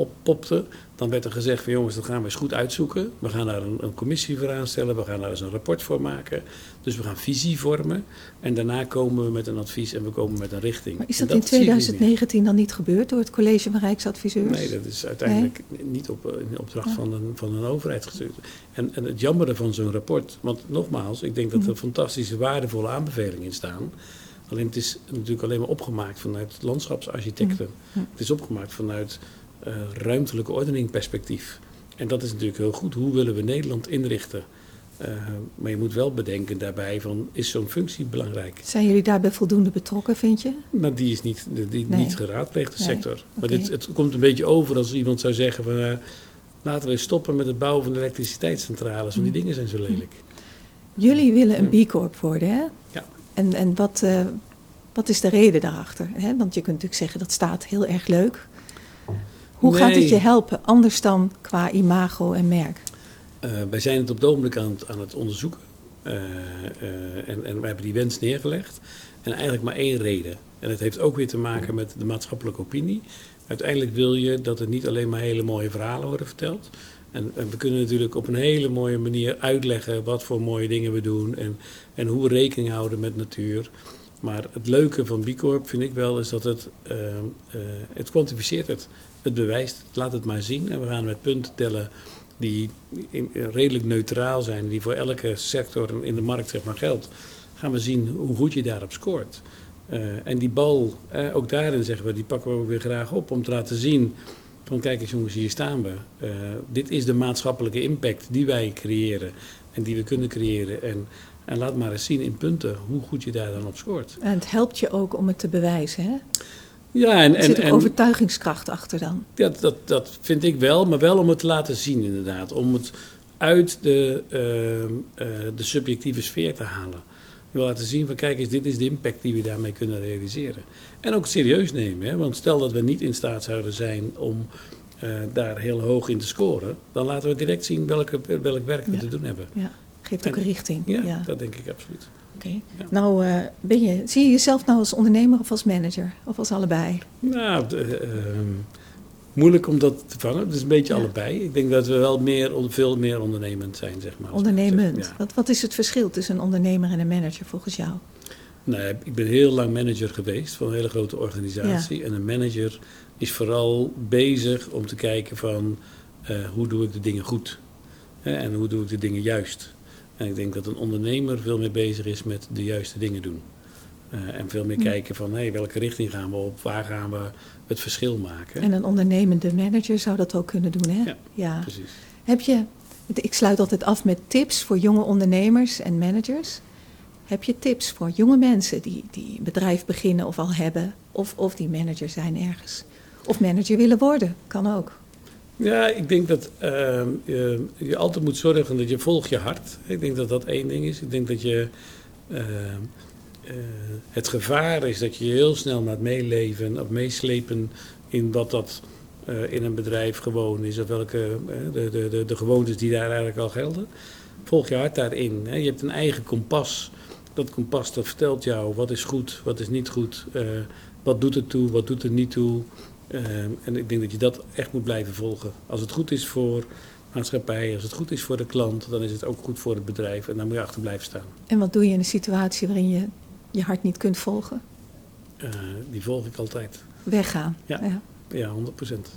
oppopte, dan werd er gezegd van jongens, dat gaan we eens goed uitzoeken. We gaan daar een, een commissie voor aanstellen, we gaan daar eens een rapport voor maken. Dus we gaan visie vormen en daarna komen we met een advies en we komen met een richting. Maar is dat in zie ik niet meer. 2019 dan niet gebeurd door het College van Rijksadviseurs? Nee, dat is uiteindelijk niet op eh, in opdracht Ja. van, een, van een overheid gestuurd. En, en het jammere van zo'n rapport, want nogmaals, ik denk dat Mhm. er fantastische, waardevolle aanbevelingen in staan. Alleen het is natuurlijk alleen maar opgemaakt vanuit landschapsarchitecten. Mhm. Het is opgemaakt vanuit eh, ruimtelijke ordening perspectief. En dat is natuurlijk heel goed. Hoe willen we Nederland inrichten? Eh, maar je moet wel bedenken daarbij van, is zo'n functie belangrijk? Zijn jullie daarbij voldoende betrokken, vind je? Maar die is niet, die, Nee. niet geraadpleegd, de Nee, sector. Maar dit, het komt een beetje over als iemand zou zeggen van... eh, laten we stoppen met het bouwen van elektriciteitscentrales, want die Mm. dingen zijn zo lelijk. Jullie willen een B Corp worden, hè? Ja. En, en wat, wat is de reden daarachter? Hè? Want je kunt natuurlijk zeggen dat staat heel erg leuk. Hoe gaat het je helpen, anders dan qua imago en merk? Eh, wij zijn het op het ogenblik aan het, aan het onderzoeken. Eh, eh, en, en we hebben die wens neergelegd. En eigenlijk maar één reden. En het heeft ook weer te maken met de maatschappelijke opinie. Uiteindelijk wil je dat er niet alleen maar hele mooie verhalen worden verteld. En, en we kunnen natuurlijk op een hele mooie manier uitleggen wat voor mooie dingen we doen. En, en hoe we rekening houden met natuur. Maar het leuke van B Corp vind ik wel is dat het, eh, eh, het kwantificeert het. Het bewijst, laat het maar zien. En we gaan met punten tellen die redelijk neutraal zijn, die voor elke sector in de markt zeg maar geldt, gaan we zien hoe goed je daarop scoort. Eh, en die bal, eh, ook daarin zeggen we, die pakken we ook weer graag op om te laten zien van kijk eens jongens, hier staan we. Eh, dit is de maatschappelijke impact die wij creëren en die we kunnen creëren. En, en laat maar eens zien in punten hoe goed je daar dan op scoort. En het helpt je ook om het te bewijzen. Hè? Ja, en, Er zit ook overtuigingskracht achter dan. Ja, dat, dat vind ik wel, maar wel om het te laten zien inderdaad. Om het uit de, ehm, eh, de subjectieve sfeer te halen. Je wil laten zien van kijk eens, dit is de impact die we daarmee kunnen realiseren. En ook serieus nemen, hè? want stel dat we niet in staat zouden zijn om eh, daar heel hoog in te scoren, dan laten we direct zien welke, welk werk we Ja. te doen hebben. Ja, geeft ook En- een richting. Ja, Ja, dat denk ik absoluut. Ja. Nou, eh, ben je, zie je jezelf nou als ondernemer of als manager? Of als allebei? Nou, de, ehm, moeilijk om dat te vangen. Het is een beetje Ja. allebei. Ik denk dat we wel meer, veel meer ondernemend zijn, zeg maar. zeg. Ondernemend. Ja. Wat, wat is het verschil tussen een ondernemer en een manager volgens jou? Nou, ik ben heel lang manager geweest van een hele grote organisatie. En een manager is vooral bezig om te kijken van eh, hoe doe ik de dingen goed. Hè, en hoe doe ik de dingen juist. En ik denk dat een ondernemer veel meer bezig is met de juiste dingen doen. Eh, en veel meer Hm. kijken van hey, welke richting gaan we op, waar gaan we het verschil maken. En een ondernemende manager zou dat ook kunnen doen, hè? Ja. Precies. Heb je, ik sluit altijd af met tips voor jonge ondernemers en managers. Heb je tips voor jonge mensen die, die een bedrijf beginnen of al hebben, of, of die manager zijn ergens? Of manager willen worden, kan ook. Ja, ik denk dat ehm, je, je altijd moet zorgen dat je volgt je hart. Ik denk dat dat één ding is. Ik denk dat je ehm, eh, het gevaar is dat je heel snel laat meeleven of meeslepen in wat dat eh, in een bedrijf gewoon is. Of welke eh, de, de, de, de gewoontes die daar eigenlijk al gelden. Volg je hart daarin. Hè. Je hebt een eigen kompas. Dat kompas dat vertelt jou wat is goed, wat is niet goed. wat doet er toe, wat doet er niet toe. Ehm, en ik denk dat je dat echt moet blijven volgen. Als het goed is voor maatschappij, als het goed is voor de klant, dan is het ook goed voor het bedrijf. En daar moet je achter blijven staan. En wat doe je in een situatie waarin je je hart niet kunt volgen? Eh, die volg ik altijd. Weggaan. Ja. Ja, 100 procent.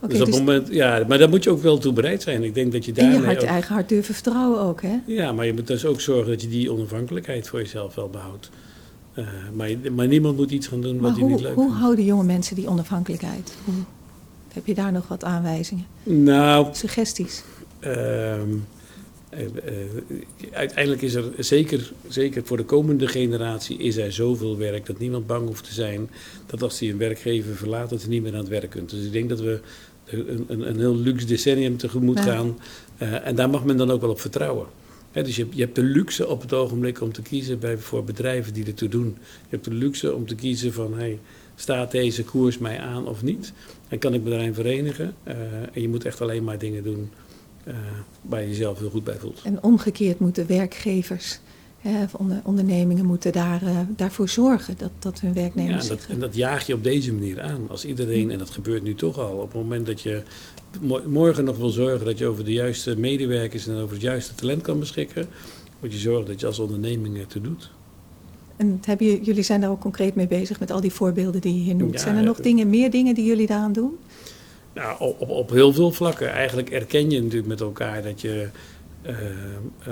Oké, dus op dus het moment, ja, maar daar moet je ook wel toe bereid zijn. Ik denk dat je en je daarmee hart, ook- eigen hart durven vertrouwen ook, hè? Ja, maar je moet dus ook zorgen dat je die onafhankelijkheid voor jezelf wel behoudt. Eh, maar, niemand moet iets gaan doen Maar wat hij niet hoe, leuk hoe vindt. houden jonge mensen die onafhankelijkheid? Hoe, heb je daar nog wat aanwijzingen? Nou, Suggesties? Ehm, eh, eh, uiteindelijk is er zeker, zeker voor de komende generatie is er zoveel werk dat niemand bang hoeft te zijn dat als hij een werkgever verlaat dat hij niet meer aan het werk kunt. Dus ik denk dat we een, een, een heel luxe decennium tegemoet gaan en daar mag men dan ook wel op vertrouwen. Dus je, hebt- de luxe op het ogenblik om te kiezen bij, voor bedrijven die ertoe doen. Je hebt de luxe om te kiezen van hey, staat deze koers mij aan of niet? En kan ik me daarin verenigen? Eh, en je moet echt alleen maar dingen doen eh, waar je jezelf heel goed bij voelt. En omgekeerd moeten werkgevers onder- ondernemingen moeten daar, eh, daarvoor zorgen dat, dat hun Ja, werknemers en, dat, zich- en dat jaag je op deze manier aan. Als iedereen, en dat gebeurt nu toch al, op het moment dat je mo- morgen nog wil zorgen dat je over de juiste medewerkers en over het juiste talent kan beschikken, moet je zorgen dat je als onderneming ertoe doet. En hebben jullie- jullie zijn daar ook concreet mee bezig met al die voorbeelden die je hier noemt. Ja, zijn er nog eh, dingen, meer dingen die jullie daaraan doen? Nou, op, op, op heel veel vlakken. Eigenlijk erken je natuurlijk met elkaar dat je, eh, eh,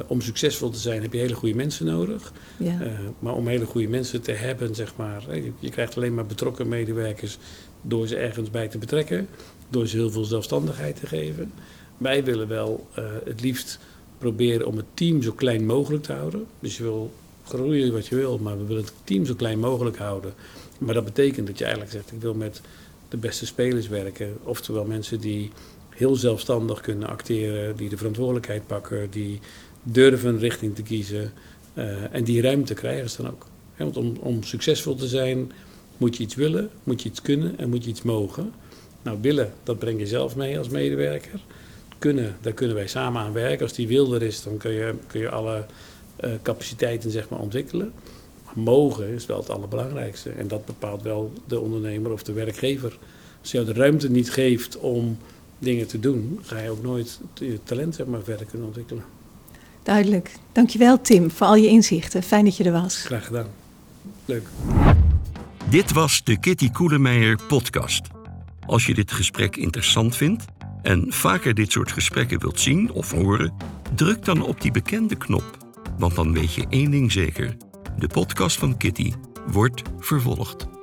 om succesvol te zijn, heb je hele goede mensen nodig. Ja. Eh, maar om hele goede mensen te hebben, zeg maar, je krijgt alleen maar betrokken medewerkers door ze ergens bij te betrekken, door ze heel veel zelfstandigheid te geven. Wij willen wel eh, het liefst proberen om het team zo klein mogelijk te houden. Dus je wil groeien wat je wil, maar we willen het team zo klein mogelijk houden. Maar dat betekent dat je eigenlijk zegt, ik wil met de beste spelers werken. Oftewel mensen die heel zelfstandig kunnen acteren, die de verantwoordelijkheid pakken, die durven richting te kiezen. eh, en die ruimte krijgen ze dan ook. Want om, om succesvol te zijn moet je iets willen, moet je iets kunnen en moet je iets mogen. Nou, willen, dat breng je zelf mee als medewerker. Kunnen, daar kunnen wij samen aan werken. Als die wil er is, dan kun je, kun je alle uh, capaciteiten zeg maar, ontwikkelen. Maar mogen is wel het allerbelangrijkste. En dat bepaalt wel de ondernemer of de werkgever. Als je de ruimte niet geeft om dingen te doen, ga je ook nooit je talent zeg maar, verder kunnen ontwikkelen. Duidelijk. Dankjewel Tim voor al je inzichten. Fijn dat je er was. Graag gedaan. Leuk. Dit was de Kitty Koelemeijer podcast. Als je dit gesprek interessant vindt en vaker dit soort gesprekken wilt zien of horen, druk dan op die bekende knop. Want dan weet je één ding zeker: de podcast van Kitty wordt vervolgd.